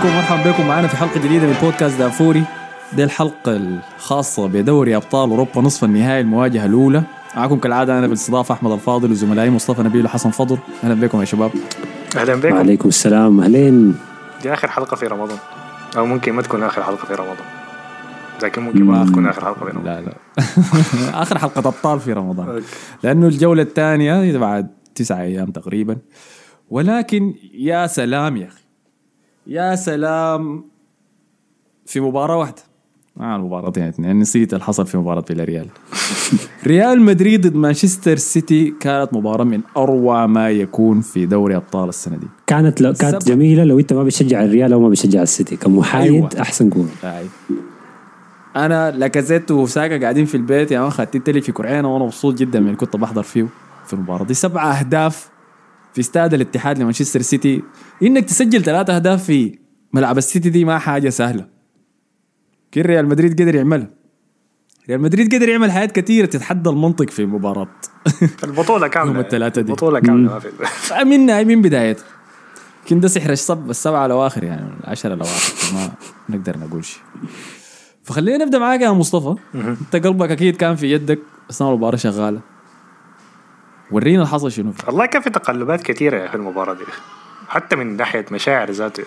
عليكم ومرحبا بكم. معنا في حلقة جديدة من بودكاست دافوري. دي الحلقة الخاصة بدوري أبطال أوروبا نصف النهائي المواجهة الأولى. معكم كالعادة أنا بالاستضافة أحمد الفاضل وزملائي مصطفى نبيل وحسن فضل. أهلا بكم يا شباب. أهلا بكم. وعليكم السلام. أهلين. دي آخر حلقة في رمضان. أو ممكن ما تكون آخر حلقة في رمضان. لكن ممكن ما تكون آخر حلقة في رمضان. لا لا. آخر حلقة أبطال في رمضان. لأنه الجولة الثانية بعد تسعة أيام تقريبا. ولكن يا سلام يا أخي. يا سلام. في مباراة واحدة. آه المباراتين اثنين. نسيت اللي حصل في مباراة فيلاريال. ريال مدريد ضد مانشستر سيتي كانت مباراة من أروع ما يكون في دوري أبطال السنة دي. كانت لو كانت سب- جميلة لو أنت ما بتشجع الريال أو ما بتشجع السيتي. كمحايد أيوة. أحسن كوره آي. أنا لاكازيت وساكا قاعدين في البيت يا أخي خدت لي في كرعينه وأنا مبسوط جدا من اللي كنت بحضر فيه في المباراة دي. سبعة أهداف في استاد الاتحاد لمانشستر سيتي. إنك تسجل ثلاثة أهداف في ملعب السيتي دي ما حاجة سهلة. كيف ريال مدريد قدر يعملها. ريال مدريد قدر يعمل حاجات كثيره تتحدى المنطق في المباراه البطولة كاملة. يوم الثلاثة دي. البطولة كاملة ما في. من بدايتها. يمكن ده سحر الصب السبعة الأواخر يعني العشرة الأواخر ما نقدر نقول شيء. فخلينا نبدأ معاك يا مصطفى. أنت قلبك أكيد كان في يدك أثناء المباراة شغالة. ورينا اللي حصل شنو. والله كان في تقلبات كثيره في المباراة دي. حتى من ناحية مشاعر ذاته.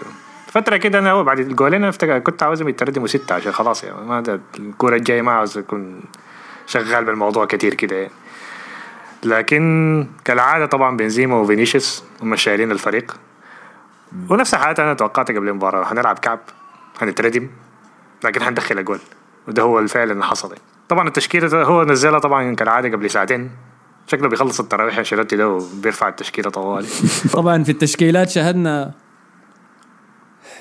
فترة كده أنا بعد الجولين أنا افتكر كنت عاوزهم يتردموا ستة عشان خلاص يعني ما ده الكورة الجاية ما عاوز أكون شغال بالموضوع كتير كده يعني. لكن كالعادة طبعا بنزيما وفينيسيوس هم شايلين الفريق. ونفس الحالات أنا توقعت قبل المباراة هنلعب كعب هنتردم لكن هندخل اجوال وده هو الفعل اللي حصل يعني. طبعا التشكيلة ده هو نزلها طبعا كالعادة قبل ساعتين. شكله بيخلص التراويح انشيلوتي ده وبيرفع التشكيلة طوالي. طبعا في التشكيلات شاهدنا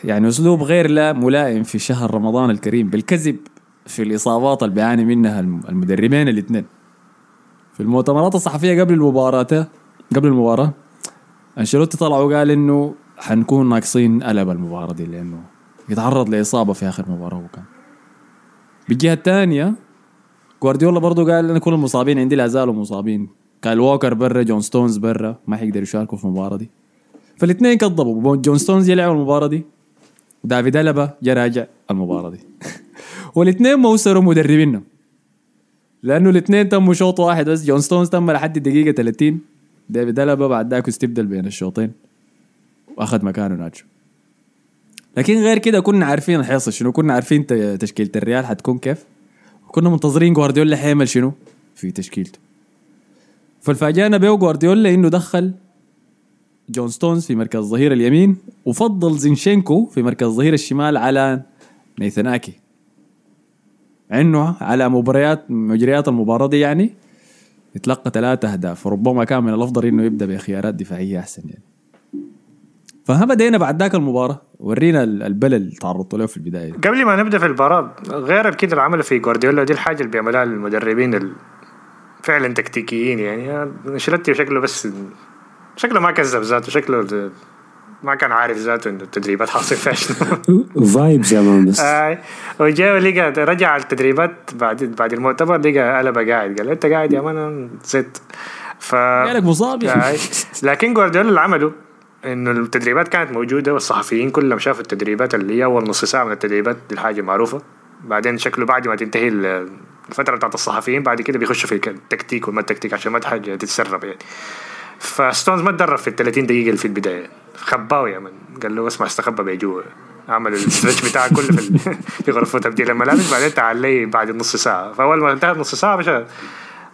يعني أسلوب غير لا ملائم في شهر رمضان الكريم بالكذب في الإصابات اللي بيعاني منها الم- المدربين الاثنين. في المؤتمرات الصحفية قبل المباراة قبل المباراة أنشيلوتي طلع وقال إنه حنكون ناقصين ألب المباراة دي لأنه يتعرض لإصابة في آخر مباراة هو كان. بالجهة الثانية جوارديولا برضو قال أنا كل المصابين عندي لا زالوا مصابين. كايل ووكر برا جون ستونز برا. ما حيقدروا يشاركوا في المباراة دي. فالاثنين كذبوا. جون ستونز يلعب المباراة دي دافيد ألابا جا راجع المباراة دي. والاثنين ما وصلوا مدربينهم لأنه الاثنين تموا شوط واحد بس. جون ستونز تم لحد الدقيقة 30 ديفيد ألابا بعد ذاك استبدل بين الشوطين. وأخذ مكانه ناتشو. لكن غير كده كنا عارفين الحيصل شنو. كنا عارفين ت- تشكيلة الريال حتكون كيف. وكنا منتظرين جوارديولا حيعمل شنو في تشكيلته. فالفاجأنا بيه جوارديولا إنه دخل جون ستونز في مركز الظهير اليمين وفضل زينشينكو في مركز الظهير الشمال على نيثان أكي. عنه على مباريات مجريات المباراة دي يعني يتلقى ثلاثة أهداف. وربما كان من الأفضل إنه يبدأ بخيارات دفاعية أحسن يعني. فها بدينا بعد ذاك المباراة. ورينا ال- البلل اللي تعرضتوا له في البداية. قبل ما نبدأ في المباراة غير كده اللي عمله في جوارديولا دي الحاجة اللي بيعملها المدربين ال- فعلا تكتيكيين يعني. انشيلوتي شكله بس شكله ما كذب ذاته شكله ما كان عارف ذاته إنه التدريبات حاصل فيها شنو. vibes يا man بس آي. وجاء ولقى رجع على التدريبات بعد بعد المؤتمر لقى قلبه قاعد قال أنت قاعد يا man زدت ف قالك مصاب يعني آي. لكن جوارديولا اللي عمله إنه التدريبات كانت موجودة والصحفيين كلهم شافوا التدريبات اللي هي أول نص ساعة من التدريبات دي الحاجة معروفة. بعدين شكله بعد ما تنتهي ال- الفترة بتاعت الصحفيين بعد كده بيخشوا في التكتيك وما التكتيك عشان ما حاجة تتسرب يعني. فستونز ما تدرب في ال 30 دقيقة اللي في البداية. خباه يا من. قال له اسمع استخبى بجوا عمل الاسترتش بتاعه كله في غرفة تبديل. الملابس بعدين تعال بعد نص ساعة. فأول ما انتهت نص ساعة باشا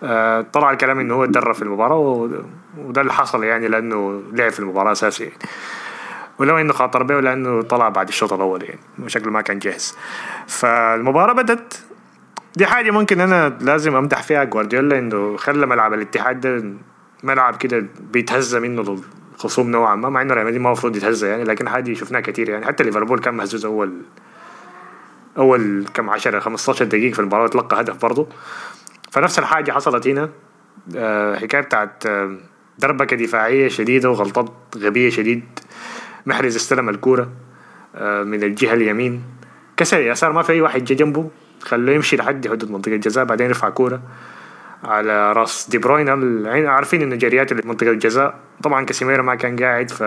آه، طلع الكلام انه هو اتدرب في المباراة وده اللي حصل يعني لأنه لعب في المباراة أساسي يعني. ولو إنه خاطر به لأنه طلع بعد الشوط الأول يعني. وشكله ما كان جاهز. فالمباراة بدت دي حاجة ممكن أنا لازم أمدح فيها جوارديولا إنه خلى ملعب الاتحاد ده ملعب كده بيتهزى منه الخصوم نوعا ما مع إنه ريال مدريد ما المفروض يتهزى يعني لكن حاجة شفناها كتير يعني. حتى ليفربول كان مهزوز أول أول كم 10 15 دقيقة في المباراة تلقى هدف برضه. فنفس الحاجة حصلت هنا. آه، حكاية بتاعت آه، دربكه دفاعيه شديدة وغلطات غبية شديد. محرز استلم الكورة آه، من الجهة اليمين. كسر يسار ما في أي واحد جا جنبه. خلوه يمشي لحد حدود منطقة الجزاء بعدين يرفع كورة على راس دي بروين. العين- عارفين انه جريات منطقة الجزاء. طبعا كاسيميرو ما كان قاعد ف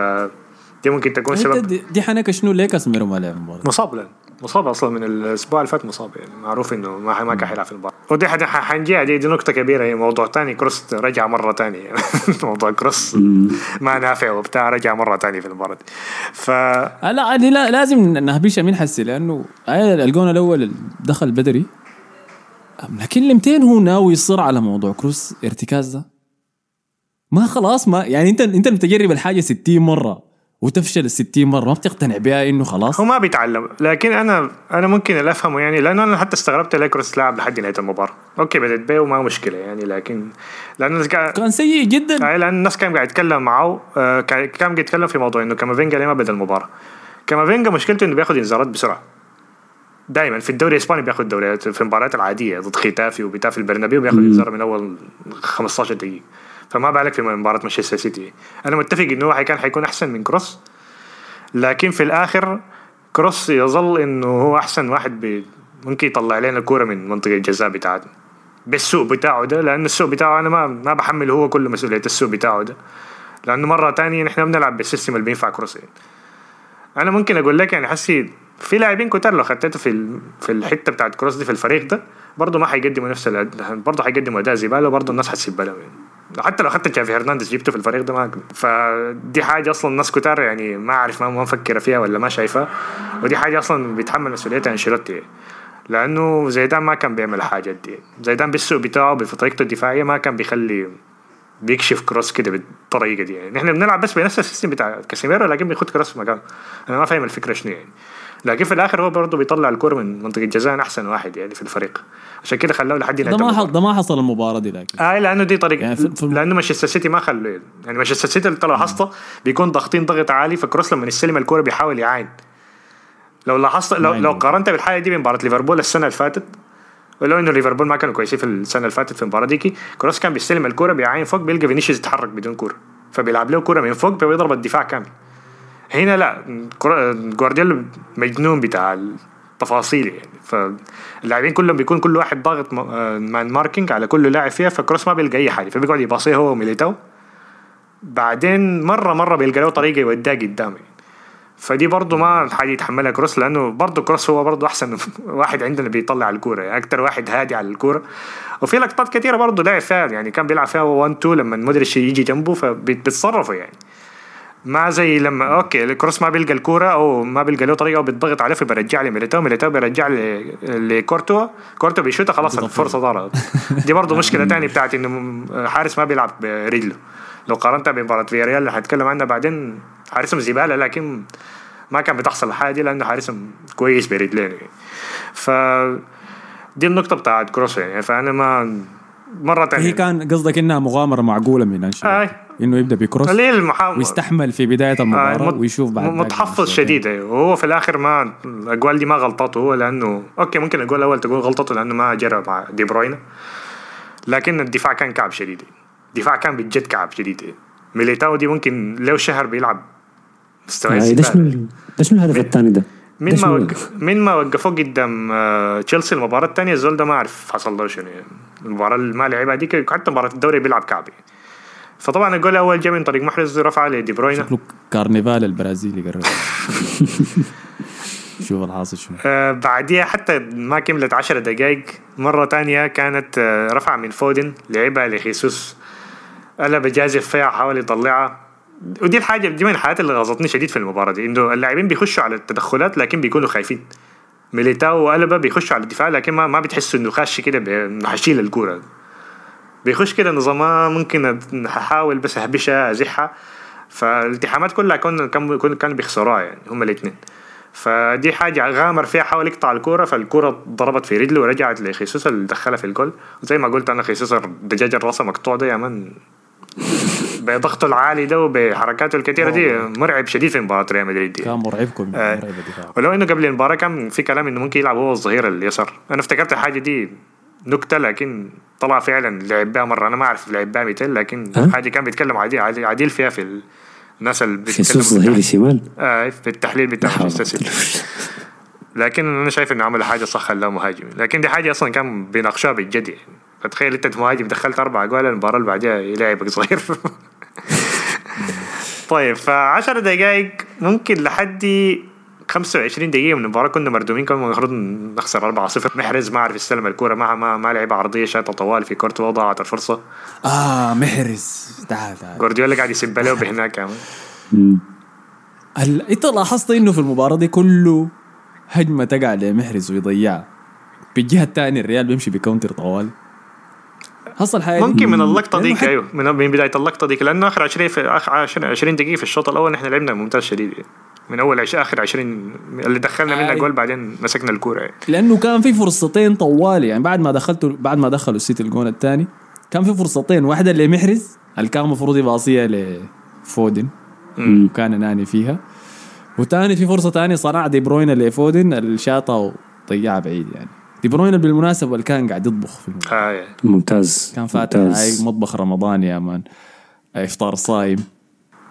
دي ممكن تكون انت سبب. دي, دي حنك شنو؟ ليه كاسميرو ما لعب مصاب لن مصاب أصلا من الأسبوع اللي فات مصاب يعني معروف إنه ما ما كان حيلعب في المباراة. ودي حنجيها دي, دي نقطة كبيرة هي موضوع تاني كروس رجع مرة تانية. يعني موضوع كروس ما نافع وبتاع رجع مرة تانية في المباراة دي. ف آه لا دي لا لازم نهبيش مين حسي لأنه آه الجون الأول دخل بدري. لكن لمتين هو ناوي يصر على موضوع كروس ارتكاز ده. ما خلاص ما يعني أنت أنت بتجرب الحاجة 60 مرة. وتفشل ال 60 مرة ما بتقتنع بها إنه خلاص. هو ما بيتعلم. لكن أنا أنا ممكن أفهمه يعني لأنه أنا حتى استغربت ليه كروس لعب لحد نهاية المباراة. okay بدأت بيه وما مشكلة يعني لكن لأنه الناس قاعد كان سيء جدا. لأن الناس كان قاعد يتكلم معه آه، كان كان قاعد يتكلم في موضوع إنه كامافينجا ليه ما بدأ المباراة. كامافينجا مشكلته إنه بياخذ انذارات بسرعة. دائما في الدوري الإسباني بياخذ دوريات في المباريات العادية ضد ختافي وبتاع في البرنابيو بياخذ انذار من أول 15 دقيقة. فما بالك في مباراة مانشستر سيتي أنا متفق إنه هو كان حيكون أحسن من كروس لكن في الآخر كروس يظل إنه هو أحسن واحد ممكن يطلع لنا الكوره من منطقة الجزاء بتاعتنا بالسوء بتاعه ده لأنه السوء بتاعه أنا ما ما بحمل هو كل مسؤولية السوء بتاعه ده لأنه مرة تانية نحن بنلعب بال system اللي بينفع كروس. أنا ممكن أقول لك يعني حسي في لاعبين كتار لو خطيته في في الحتة بتاعت كروس دي في الفريق ده برضه ما حيقدموا نفس برضه حيقدموا أداء زباله وبرضه الناس حتسيب لهم يعني. حتى لو أخذت جافي هرنانديز جبته في الفريق ده ما فدي حاجة أصلا الناس كتار يعني ما أعرف ما مفكرة فيها ولا ما شايفها. ودي حاجة أصلا بيتحمل مسؤوليتها أنشيلوتي. لأنه زيدان ما كان بيعمل الحاجات دي. زيدان بالسوء بتاعه بطريقته الدفاعية ما كان بيخلي بيكشف كروس كده بالطريقة دي. يعني نحن بنلعب بس بنفس ال system بتاع كاسيميرو لكن بياخد كروس مكانه. أنا ما فاهم الفكرة شنو يعني. لكن في الآخر هو برضه بيطلع الكوره من منطقة الجزاء أحسن واحد يعني في الفريق. عشان كده خلوه لحد ده ما. حصل ده ما حصل المباراة دي لكن. آه لأنه دي طريقة يعني في- لأنه مانشستر سيتي ما خلوا يعني مانشستر سيتي انت لو لاحظت بيكون ضاغطين ضغط عالي فكروس لما يستلم الكوره بيحاول يعاين. لو لاحظت لو, نعم. لو قارنت بالحالة دي بمباراه ليفربول السنة اللي فاتت ولو إنه ليفربول ما كانوا كويسين في السنة اللي فاتت في المباراة ديكي كروس كان بيستلم الكوره بيعاين فوق بيلقى فينيسيوس يتحرك بدون كورة فبيلعب له كورة من فوق بيضرب الدفاع كامل. هنا لا جوارديولا مجنون بتاع التفاصيل يعني. فاللاعبين كلهم بيكون كل واحد ضاغط م- آه، man marking على كل لاعب فيها فكروس ما بيلقى أي حاجة. فبيقعد يباصيه هو وميليتاو. بعدين مرة مرة بيلقى له طريقة يوديها قدام يعني. فدي برضه ما حاجة يتحملها كروس لأنه برضه كروس هو برضه أحسن واحد عندنا بيطلع الكورة يعني. أكثر واحد هادي على الكورة. وفي لقطات كثيره برضه لعب فيها يعني كان بيلعب فيها 1 2 لما مودريتش يجي جنبه فبيتصرفوا يعني. ما زي لما okay الكروس ما بيلقى الكورة أو ما بيلقى له طريقة وبيضغط عليه فبيرجع لي ميليتاو ميليتاو بيرجع لي لكورتوا كورتوا بيشوتها خلاص الفرصه ضاعت. دي برضه مشكلة تانية بتاعت إنه حارس ما بيلعب برجله. لو قارنتها بمباراه فياريال اللي حنتكلم عنها بعدين حارسهم زبالة لكن ما كان بتحصل الحاجة دي لأنه حارسهم كويس برجلين. يعني. ف دي النقطة بتاعت كروس يعني. فأنا ما مرة تانية. هي كان قصدك إنها مغامرة معقولة من انشيلوتي آي. إنه يبدأ بكروس؟ هي المحاولة. ويستحمل في بداية المباراة آه، مت- ويشوف بعد متحفظ. شديد أيوه. وهو في الآخر ما الأجوال دي ما غلطته هو لأنه okay ممكن الأجوال الأول تقول غلطته لأنه ما جرى مع دي بروينا. لكن الدفاع كان كعب شديد. الدفاع كان بجد كعب شديد. ميليتاو دي ممكن لو شهر بيلعب مستوى آه، ده. شنو ده شنو الهدف الثاني ده؟ من ما وقف من ما وقفوه قدام آه، تشيلسي المباراة الثانية الزول ده ما أعرف حصل له شنو. يعني المباراة اللي ما لعبها ديك حتى مباراة الدوري بيلعب كعب يعني. فطبعا الجول الأول جاء من طريق محرز رفع لدي بروينا شكله كارنيفال البرازيلي قرب شوف الحاصل شنو آه بعديها حتى ما كملت عشر دقائق مرة تانية كانت آه رفع من فودن لعبها لخيسوس. قلب جازف فيها حاول يطلعها. ودي الحاجة دي من الحاجات اللي غاظتني شديد في المباراة دي إنه اللاعبين بيخشوا على التدخلات لكن بيكونوا خايفين. ميليتاو وقلبه بيخشوا على الدفاع لكن ما ما بتحسوا إنه خش كده حشيل الكورة. بيخش كده نظام ممكن احاول بس اهبشها ازحها فالالتحامات كلها كانوا كانوا كانوا بيخسروها يعني هم الاثنين فدي حاجة غامر فيها حاول يقطع الكورة فالكورة ضربت في رجله ورجعت لخيسوس اللي دخلها في الجول. وزي ما قلت أنا خيسوس دجاج الراسة مقطوع ده يا من. بضغطه العالي ده وبحركاته الكثيرة دي مرعب شديد في مباراة ريال مدريد دي. كان مرعبكم آه. مرعب ولو إنه قبل المباراة كان في كلام إنه ممكن يلعب هو الظهير اليسار. أنا افتكرت الحاجة دي نكتة لكن طلع فعلا لعب بها مرة. أنا ما أعرف لعب بها 200 لكن ها؟ حاجة كان بيتكلم عديل عديل, فيها في ال- الناس اللي خيسوس بيتكلموا ظهير شمال آه في التحليل بتاع لكن أنا شايف إنه عمل حاجة صح خلاه مهاجم. لكن دي حاجة أصلا كان بيناقشوها بالجد يعني فتخيل أنت مهاجم دخلت أربع جوال المباراة اللي بعدها يلعبك صغير. طيب ف 10 دقائق ممكن لحد 25 دقيقة من المباراة. كنا مردومين كنا المفروض نخسر 4-0 محرز ما عرف يستلم الكورة ما ما, ما لعب عرضية شاطة طوال في كورته وضاعت الفرصة. آه محرز. تعال تعال. جوارديولا قاعد يسب له بهناك. هل إنت لاحظت إنه في المباراة دي كله هجمة تقع لمحرز ويضيعها بالجهة الثانية الريال بيمشي بكونتر طوال. حصل حاجة. ممكن من اللقطة لأنه ديك حت- أيوه. من من بداية اللقطة ديك لأنه آخر 20 في آخر 20 20 دقيقة في الشوط الأول نحن لعبنا ممتاز شديد. من أول عش... آخر 20 اللي دخلنا منها آي. جول بعدين مسكنا الكورة. يعني. لأنه كان في فرصتين طوال يعني بعد ما دخلتوا بعد ما دخلوا السيتي الجون الثاني كان في فرصتين. واحدة لمحرز اللي كان المفروض يباصيها لفودن. وكان ناني فيها. وتاني في فرصة تانية صنع دي بروين لفودن الشاطه وضيعها بعيد يعني. دي بروينا بالمناسبة اللي كان قاعد يطبخ في المباراة. آه ممتاز كان فاتح ممتاز. هاي مطبخ رمضان يا man. إفطار صايم.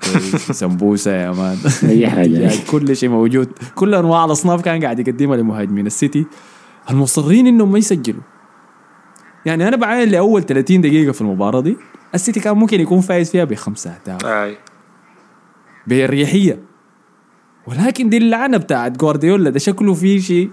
سمبوسة يا man. أي حاجة. يعني كل شيء موجود. كل أنواع الأصناف كان قاعد يقدمها لمهاجمين السيتي. المصرين إنهم ما يسجلوا. يعني أنا بعاين لأول 30 دقيقة في المباراة دي السيتي كان ممكن يكون فايز فيها بخمسة أهداف. آه بأريحية. ولكن دي اللعنة بتاعت جوارديولا ده شكله في شيء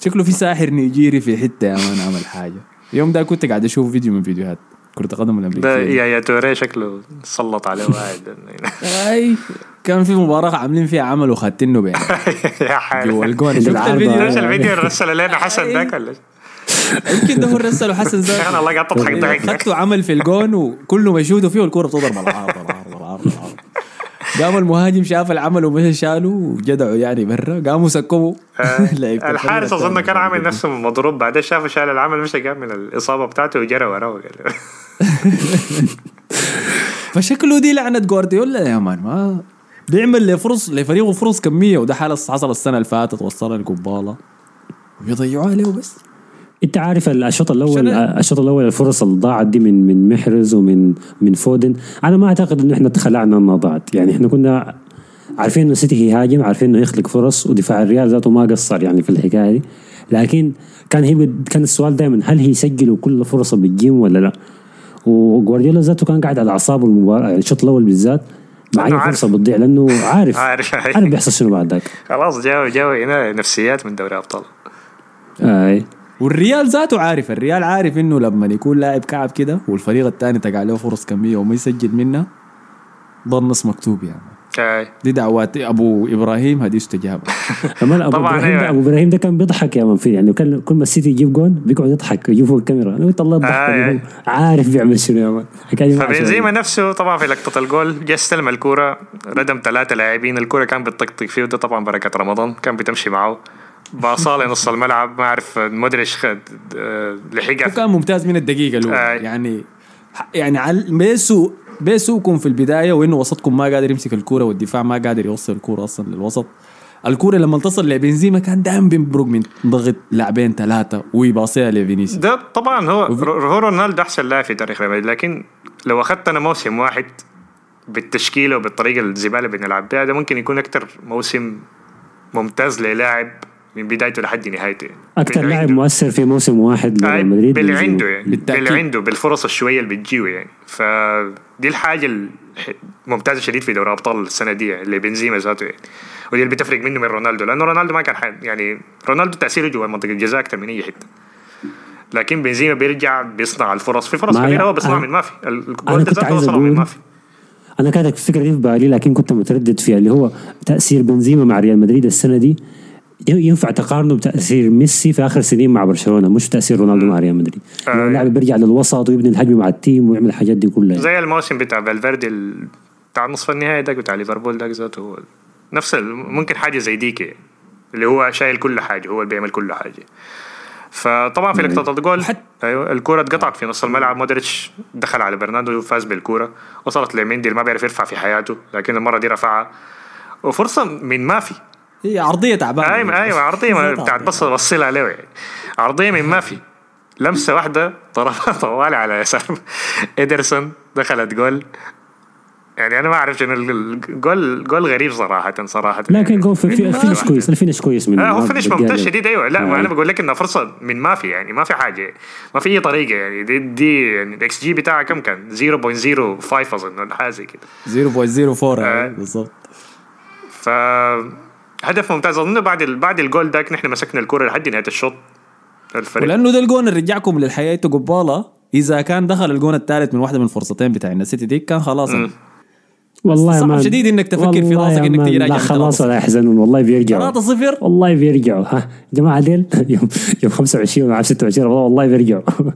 شكله في ساحر نيجيري في حتة يا مان عمل حاجة. اليوم ده كنت قاعد أشوف فيديو من فيديوهات كرة القدم ده الامريكيه يا يا توري شكله سلط عليه واحد أي كان في مباراة عاملين فيها عمل وخدتنه بين يا حال جوا الجون شفت العارضة. الفيديو ده؟ اللي رسل لنا حسن ذاك ولا؟ يمكن ده هو وحسن أنا زاد الله قاعد تضحك ضحك خدته عمل في الجون وكله مشهود فيه والكوره بتضرب العارض العارض العارض العارض قام المهاجم شاف العمل ومشى شاله وجدعه يعني برا. قاموا سكبوا. لعيبة الحارس أظن. كان عامل نفسه مضروب. بعدين شافه شال العمل مشى قام من الإصابة بتاعته وجرى وراه فشكله دي لعنة جوارديولا يا مان. ما بيعمل لفرص لفريقه فرص كمية وده حال حصل السنة اللي فاتت وصلنا لقباله وبيضيعوها له بس انت عارف الشوط الأول الشوط الأول الفرص اللي ضاعت دي من من محرز ومن من فودن. أنا ما أعتقد إنه إحنا تخلعنا إنها ضاعت. يعني إحنا كنا عارفين إنه سيتي يهاجم عارفين إنه يخلق فرص ودفاع الريال ذاته ما قصر يعني في الحكاية دي. لكن كان هي كان السؤال دائما هل هي يسجلوا كل فرصه بتجيهم ولا لا؟ وجوارديولا ذاته كان قاعد على أعصابه المباراة يعني الشوط الأول بالذات. مع اي. فرصة بتضيع لأنه عارف. عارف. عارف بيحصل شنو بعد ذاك خلاص جاوا جاوا هنا نفسيات من دوري ابطال اي والريال ذاته عارف الريال عارف إنه لما يكون لاعب كعب كده والفريق الثاني تقع له فرص كمية وما يسجل منها ضل نص مكتوب يعني. دي دعوات أبو إبراهيم هذه استجابة كمان أبو طبعاً إبراهيم ده أيوة. أبو إبراهيم ده كان بيضحك يا مان في يعني كان كل ما السيتي يجيب جون بيقعد يضحك يجيب فوق الكاميرا أنا قلت الله الضحك آه،. هو عارف بيعمل شنو يا مان فبنزيما. نفسه طبعا في لقطة الجول جا استلم الكورة ردم ثلاثة لاعبين الكورة كان بتطقطق فيه وده طبعا بركة رمضان كان بتمشي معه باصالة لنص الملعب ما أعرف مودريتش خد لحقها. وكان ممتاز من الدقيقة الأولى. آه. يعني يعني بيسو بيسوكم في البداية وإنه وسطكم ما قادر يمسك الكورة والدفاع ما قادر يوصل الكورة أصلا للوسط. الكورة لما تصل لبنزيما كان دائما بيمرق من ضغط لاعبين ثلاثة ويباصيها لفينيسيوس. ده طبعا هو وفي- هو رونالدو أحسن لاعب في تاريخ ريال لكن لو أخذت أنا موسم واحد بالتشكيلة وبالطريقة الزبالة اللي بنلعب بها ده ممكن يكون أكثر موسم ممتاز للاعب من بدايته لحد نهايته يعني. أكثر لاعب. مؤثر في موسم واحد آه، لريال مدريد باللي. عنده يعني بالتأكيد. باللي عنده بالفرص الشوية اللي بتجيه يعني فدي الحاجة الممتازه شديد في دوري ابطال السنة دي يعني اللي بنزيما ذاته يعني ودي اللي بتفرق منه من رونالدو لأنه رونالدو ما كان حد يعني رونالدو تأثيره جوا منطقه الجزاء أكثر من أي حتة لكن بنزيما بيرجع بيصنع الفرص في فرص كثيره هي- هو بيصنعها أنا- من ما في أنا الجول ده من ما في أنا كانت الفكرة دي في بالي لكن كنت متردد فيها اللي هو تأثير بنزيما مع ريال مدريد السنة دي ينفع تقارنه بتأثير ميسي في آخر سنين مع برشلونة مش تأثير رونالدو مع ريال مدريد. آه. يعني اللاعب بيرجع للوسط ويبني الهجمة مع ال team ويعمل الحاجات دي كلها. زي الموسم بتاع فالفيردي ال- بتاع نصف النهائي ده بتاع ليفربول ده ذاته هو نفس ممكن حاجة زي ديك يعني. اللي هو شايل كل حاجة هو اللي بيعمل كل حاجة. فطبعا في لقطة الجول أيوه الكوره اتقطعت في نص الملعب مودريتش دخل على برناردو وفاز بالكوره وصلت لميندي اللي ما بيعرف يرفع في حياته لكن المرة دي رفعها. وفرصة من ما في. هي عرضية تعبانه أيوه أيوه عرضية ما بتاعت بص بصيلها عليه. يعني عرضية من ما في لمسة واحدة طرفها طوال على يسار ادرسون دخلت جول. يعني أنا ما أعرف شنو الجول جول غريب صراحة صراحة. لكن جول في, في من ال finish ما- كويس ال finish كويس من آه هو ما finish ممتاز. شديد أيوه لا ما آه. أنا بقول لك انها فرصة من ما في يعني ما في حاجة. ما في أي طريقة يعني دي دي يعني الاكس جي بتاعها كم كان؟ 0.05 أظن ولا حاجة زي كده. 0.04 آه. بالضبط. ف هدف ممتاز. أظن بعد ال... بعد الجول داك نحن مسكنا الكرة لحد نهاية الشوط. الفريق. ولأنه ده الجون اللي رجعكم للحياة قباله إذا كان دخل الجون الثالث من واحدة من الفرصتين بتاع السيتي دي كان خلاص والله صعب شديد إنك تفكر في راسك man، تيجي راجع لا خلاص 3-0. ولا يحزنون والله بيرجعوا. 3-0 والله بيرجعوا ها. يا جماعة ديل يوم يوم 25 ولا 26 رمضان والله بيرجعوا.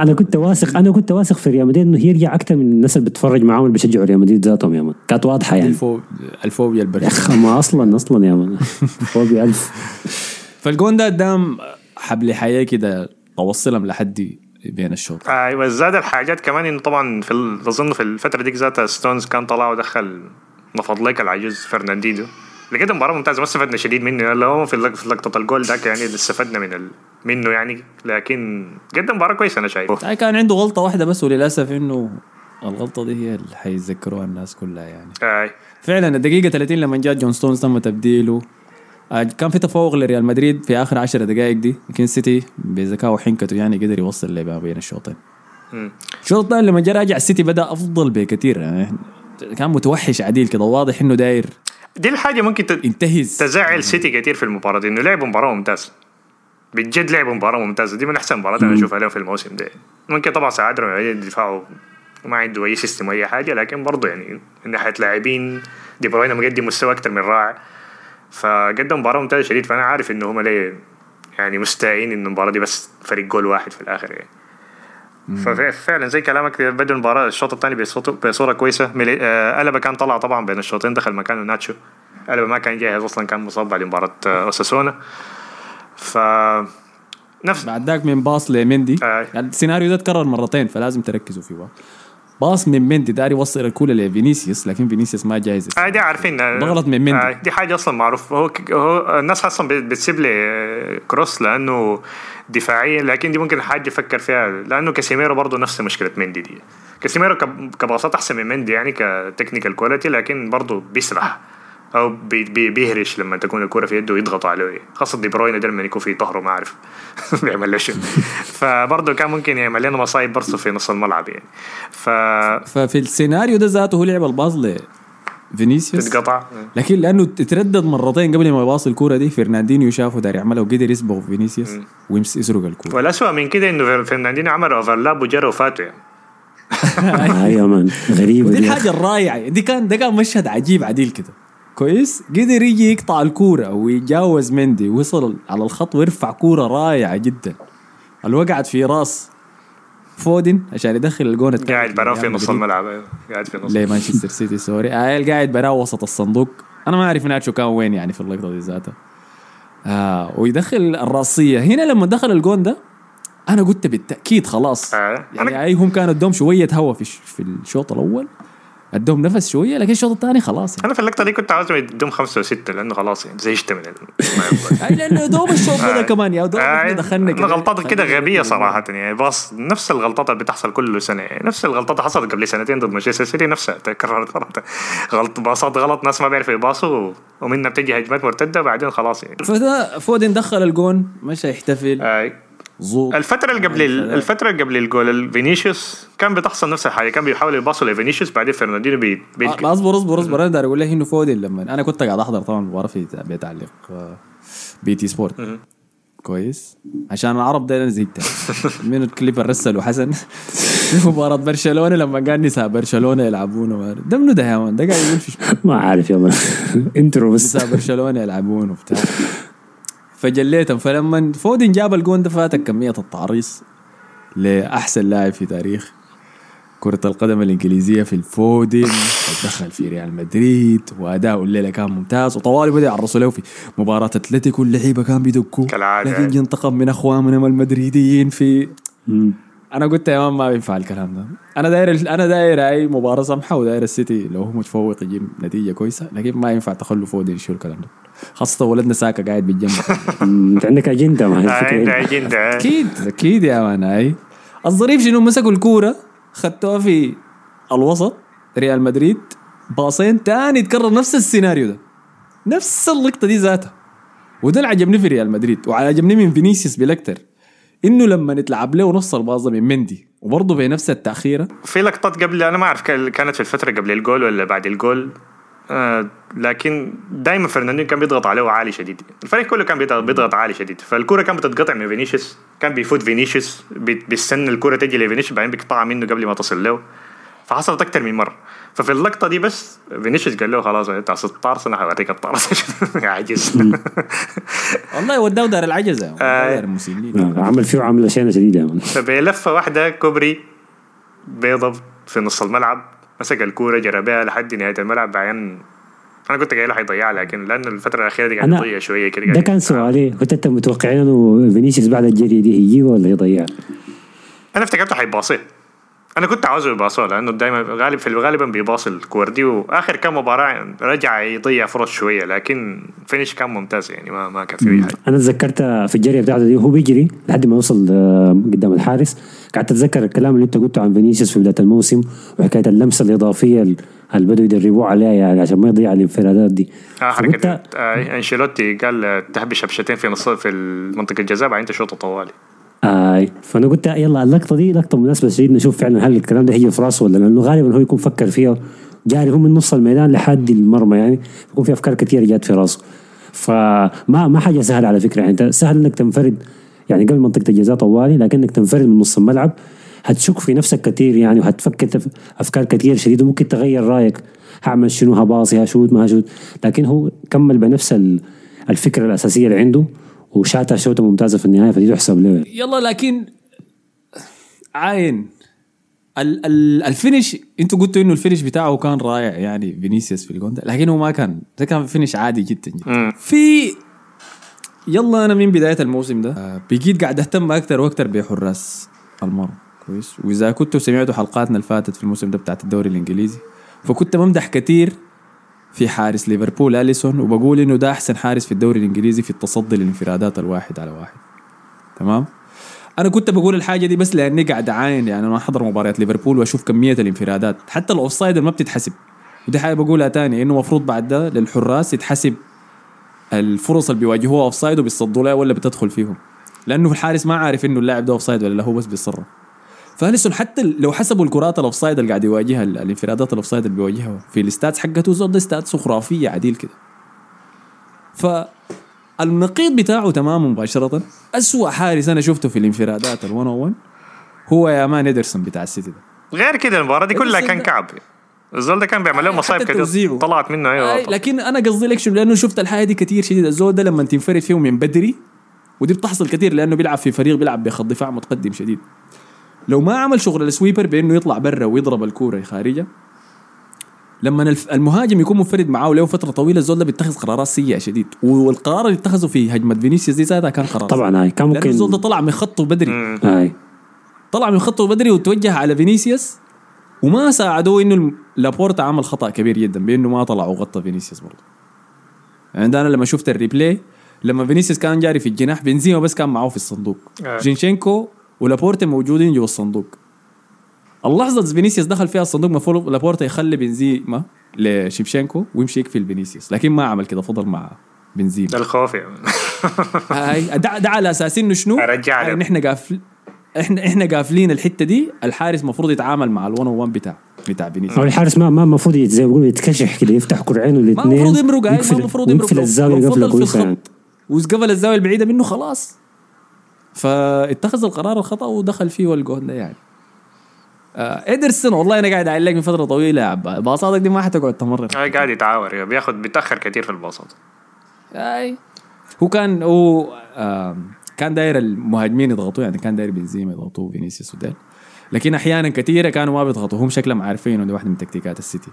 أنا كنت واثق أنا كنت واثق في ريال مدريد إنه يرجع أكثر من الناس اللي بتتفرج معاهم اللي بيشجعوا ريال مدريد ذاتهم يا man. كانت واضحة يعني. الفو... الفوبيا يا البرد أخي ما أصلا أصلا يا مان. فوبيا ألف. فالجون ده قدام حبل حياة كده توصلهم لحد بين الشوط. أيوه زاد الحاجات كمان إنه طبعا في أظن في الفترة ديك ذاتها ستونز كان طلع ودخل نفضليك العجوز فرناندينو لقيت مباراة ممتازة ما استفدنا شديد منه اللي هو في لقطة الجول ذاك يعني اللي استفدنا من ال... منه يعني لكن قدم مباراة كويسة أنا شايف. آه، كان عنده غلطة واحدة بس وللأسف إنه الغلطة دي هي اللي حيتذكروها الناس كلها يعني. آي. فعلا الدقيقة 30 لما جاء جون ستونز تم تبديله. آه، كان في تفوق لريال مدريد في آخر 10 دقائق دي. لكن سيتي بذكاء وحنكته يعني قدر يوصل اللعبه بين الشوطين. الشوط الثاني لما جاء راجع السيتي بدأ أفضل بكثير. يعني كان متوحش عديل كده واضح إنه داير. دي الحاجة ممكن ت... ينتهز تزعل سيتي كثير في المباراة دي إنه لعبوا مباراة ممتازه بجد لعبوا مباراة ممتازة. دي من أحسن المباريات أنا أشوفها لهم في الموسم ده ممكن طبعا ساعدهم يعني دفاعه ما عنده أي system أي حاجة لكن برضه يعني من ناحية لاعبين دي بروين مقدم مستوى أكثر من رائع. فقدم مباراة ممتازة شديد فأنا عارف انه هم ليه يعني مستائين إن المباراة دي بس فرق جول واحد في الآخر يعني. ففعلا زي كلامك بدوا المباراة الشوط الثاني بصورة كويسة آه، ألابا كان طلع طبعا بين الشوطين دخل مكانه ناتشو. ألابا ما كان جاهز أصلا كان مصاب بعد مباراة آه، أوساسونا. ف نفس بعد ذاك من باص لمندي آه. يعني السيناريو ده اتكرر مرتين فلازم تركزوا فيه. باص من مندي داري يوصل الكوره لفينيسيوس لكن فينيسيوس ما جاهز آه دي عارفين. آه، غلطة من مندي. آه دي حاجة أصلا معروف. هو, هو الناس أصلا بت- بتسيب لي آه، كروس لأنه دفاعيا لكن دي ممكن حاجة يفكر فيها لأنه كاسيميرو برضه نفس مشكلة مندي دي. كاسيميرو كب- كباصات أحسن من مندي يعني ك technical quality لكن برضه بيسرح. أو بي بي بيهرش لما تكون الكرة في يده ويضغط عليه. خاصة دي بروين ده لما يكون في ظهره ما أعرف. بيعمل له شو فبرضه كان ممكن يعمل لنا مصايب برضه في نص الملعب يعني. ف ففي السيناريو ده ذاته هو لعب الباص لفينيسيوس تتقطع. لكن لأنه تتردد مرتين قبل ما يواصل الكوره دي فرناندينيو شافه داري يعملها وقدر يسبق فينيسيوس ويسرق الكوره والأسوأ من كده إنه فرناندينو عمل overlap وجرى وفاته يعني. يا man غريبة دي الحاجة الرائعة. دي كان ده كان مشهد عجيب عديل كده. كويس. قدر يجي يقطع الكورة ويتجاوز مندي. وصل على الخط ويرفع كورة رائعة جدا. اللي وقعت في راس فودن عشان يدخل الجون قاعد براه في نص. الملعب. أيوه. قاعد في نص. لمانشستر سيتي؟ sorry. عيل قاعد براه وسط الصندوق. أنا ما أعرف ناتشو كان وين يعني في اللقطة دي ذاتها. آه ويدخل الراسية. هنا لما دخل الجون ده أنا قلت بالتأكيد خلاص. آه. يعني هم كانوا ادوم شوية هوا في في الشوط الأول. ادوم نفس شوية لكن الشوط الثاني خلاص. يعني. أنا في اللقطة دي كنت عاوزهم يدوم خمسة وستة لأنه خلاص يعني زهقت من اي لأنه دوم الشوط ده آه. كمان يا دوم آه، دخلنا كده. غلطات كده غبية صراحة يعني باص نفس الغلطات اللي بتحصل كل سنة يعني نفس الغلطات حصلت قبل سنتين ضد مانشستر سيتي نفسها تكررت مرة. غلط باصات غلط ناس ما بيعرفوا يباصوا ومنها بتجي هجمات مرتدة بعدين خلاص يعني. فده فودن دخل الجون مشى يحتفل آه، زوط الفترة اللي قبل ال- الفترة اللي قبل الجول فينيسيوس كان بتحصل نفس الحاجة كان بيحاولوا يباصوا لفينيسيوس بعدين فرناندينو بي آه، أصبر أصبر أصبر. أنا أقول لك إنه فودن لما أنا كنت قاعد أحضر طبعا المباراه في بيتعلق آه، BT Sport. كويس. عشان العرب ده أنا زهقت من الكليب رسله حسن في مباراة برشلونة لما قال نساء برشلونة يلعبون وما- ده منو ده يا man؟ ده قاعد يقول في؟ ما عارف يا man. intro بس. نساء برشلونة يلعبون وبتاع. فجليتهم. فلما فودن جاب الجون ده فاتك كمية التعريص لأحسن لاعب في تاريخ كرة القدم الإنجليزية في الفودن دخل في ريال مدريد وأداؤه الليلة كان ممتاز وطوالي بدأ يعرصوا له في مباراة أتلتيكو. اللعيبة كان بيدقوا. لكن جه انتقم من أخواننا المدريديين في مم. أنا قلت يا man ما بينفع الكلام ده. أنا داير أنا داير أي مباراة سمحة وداير السيتي لو هو متفوق يجيب نتيجة كويسة لكن ما ينفع تخلوا فودن يشيل الكلام ده. خاصة ولدنا ساكا قاعد بالجنب. انت عندك اجندة ما آه،. أجندة. أكيد أكيد يا man أي. الظريف شنو مسكوا الكورة خدتوها في الوسط ريال مدريد باصين تاني تكرر نفس السيناريو ده. نفس اللقطة دي ذاتها. وده اللي عجبني في ريال مدريد وعجبني من فينيسيوس بالاكتر إنه لما نتلعب له نص الباص ده من مندي وبرضه بنفس التأخيرة. في لقطات قبل أنا ما أعرف كان- كانت في الفترة قبل الجول ولا بعد الجول؟ آه لكن دائما فرناندينho كان بيضغط عليه عالي شديد. الفريق كله كان بيضغط, عالي شديد. فالكرة كانت بتتقطع من فينيسيوس كان بيفوت فينيسيوس بي- بيستنى الكرة تجي لفينيسيوس بعدين بيقطعها منه قبل ما تصل له. فحصلت أكثر من مرة. ففي اللقطة دي بس فينيسيوس قال له خلاص انت عصيت الطارس أنا حوريك الطارس يا عجز. والله وداه دار العجزه آه. دار المسنين آه، عمل فيه عمله شينه شديده. فبلفه واحدة كوبري بيضة في نص الملعب. مسك الكورة جرى بها لحد نهاية الملعب. بعدين أنا كنت قايل له حيضيعها لكن لأن الفترة الأخيرة دي قاعد يضيع شوية كده ده كان سؤالي. كنت أنت متوقعين إنه فينيسيوس بعد الجري دي يجيبه ولا يضيعها؟ أنا افتكرته حيباصيه أنا كنت عاوزه يباصوه لأنه دايما غالب في غالبا بيباصي الكور دي وآخر كم مباراة رجع يضيع فرص شوية لكن finish كان ممتاز يعني ما ما كان فيه حاجة. أنا تذكرت في الجرية بتاعته دي وهو بيجري لحد ما وصل آه، قدام الحارس. قعدت أتذكر الكلام اللي أنت قلته عن فينيسيوس في بداية الموسم وحكاية اللمسة الإضافية اللي بدوا يدربوه عليها يعني عشان ما يضيع الانفرادات دي. فقلت- حركه آه أنشيلوتي قال تهبش هبشتين في نص في منطقة الجزاء بعدين تشوطه طوالي. اي فأنا قلت يلا اللقطة دي لقطة مناسبة شديد نشوف فعلا هل الكلام ده هيجي في راسه ولا لأنه غالبا هو يكون فكر فيها جاري هو من نص الميدان لحد المرمى يعني يكون في أفكار كثيره جات في راسه. فما ما حاجة سهلة على فكرة يعني أنت سهل إنك تنفرد يعني قبل منطقة الجزاء طوالي لكنك تنفرد من نص الملعب هتشك في نفسك كثير يعني وهتفكر أفكار كثير شديدة وممكن تغير رأيك. هعمل شنو؟ هباصي هشوت ما هشوت. لكن هو كمل بنفس ال- الفكرة الأساسية اللي عنده. وشاتها شوطه ممتازة في النهاية فدي تحسب له يلا لكن عاين ال ال ال finish أنتوا قلتوا إنه ال finish بتاعه كان رائع يعني فينيسيوس في الجون ده لكن هو ما كان ده كان finish عادي جدا, جداً. مم. في يلا أنا من بداية الموسم ده آه، بقيت قاعد أهتم أكثر وأكثر بحراس المرمى كويس وإذا كنتوا سمعتوا حلقاتنا اللي فاتت في الموسم ده بتاعت الدوري الإنجليزي فكنت بمدح كثير في حارس ليفربول أليسون وبقول إنه ده أحسن حارس في الدوري الإنجليزي في التصدي للانفرادات الواحد على واحد. تمام؟ أنا كنت بقول الحاجة دي بس لأني قاعد أعاين يعني أنا أحضر مباريات ليفربول وأشوف كمية الانفرادات. حتى الاوفسايد ما بتتحسب. ودي حاجة بقولها تاني إنه المفروض بعد ده للحراس يتحسب الفرص اللي بيواجهوها offside وبيصدوا لها ولا بتدخل فيهم. لأنه الحارس ما عارف إنه اللاعب ده offside ولا لا هو بس بيتصرف. فاليسون حتى لو حسبوا الكرات ال offside اللي قاعد يواجهها ال- الانفرادات ال offside اللي بيواجهها في ال stats حقته زود ده stats خرافية عديل كده. فالنقيض بتاعه تماما مباشرة أسوأ حارس أنا شفته في الانفرادات ال 101 هو يا man ادرسون بتاع السيتي ده. غير كده المباراة دي كلها كان كعب. الزول ده كان بيعمل له آه، مصايب كده توزيعه. طلعت منه أيوه لكن أنا قصدي لك شنو لأنه شفت الحاجة دي كثير شديد الزول ده لما تنفرد فيه من بدري ودي بتحصل كثير لأنه بيلعب في فريق بيلعب بخط دفاع متقدم شديد. لو ما عمل شغل ال sweeper بإنه يطلع برا ويضرب الكورة خارجة لما المهاجم يكون منفرد معاه له فترة طويلة الزول ده بيتخذ قرارات سيئة شديد. والقرار اللي اتخذه في هجمة فينيسيوس دي ذاتها كان قرار. طبعا هاي كان ممكن الزول ده طلع من خطه بدري. هاي. طلع من خطه بدري وتوجه على فينيسيوس وما ساعدوه إنه لابورتا عمل خطأ كبير جدا بإنه ما طلع وغطى فينيسيوس برضه. يعني أنا لما شفت ال replay لما فينيسيوس كان جاري في الجناح بنزيما بس كان معاه في الصندوق. آه. زينشينكو ولابورتا موجودين جوا الصندوق. اللحظة اللي فينيسيوس دخل فيها الصندوق المفروض لابورتا يخلي بنزيما لزينشينكو ويمشي يقفل فينيسيوس لكن ما عمل كده فضل مع بنزيما. ده الخوف يعني. هاي ده, ده على أساس إنه شنو؟ أرجع له. ان إحنا قافل إحنا إحنا قافلين الحتة دي الحارس المفروض يتعامل مع ال 1 بتاع بتاع فينيسيوس. هو الحارس ما ما المفروض زي ما بيقولوا يتكشح كده يفتح كرعينه ما الاثنين المفروض يمرق المفروض يمرق. الزاوية قفله كويسه يعني. وقفل الزاوية البعيدة منه خلاص. فاتخذ القرار الخطأ ودخل فيه الجول ده يعني. آه ادرسون والله أنا قاعد أعلق من فترة طويلة يا عبا باصاتك دي ما حتقعد تمرر. هاي قاعد يتعاور يعني بياخد بيتأخر كثير في الباصات. أي. هو كان هو آم، كان داير المهاجمين يضغطوه يعني كان داير بنزيما يضغطوه فينيسيوس وديل. لكن أحيانا كثيره كانوا ما بيضغطوا هم شكلهم عارفين إنه واحدة من تكتيكات السيتي.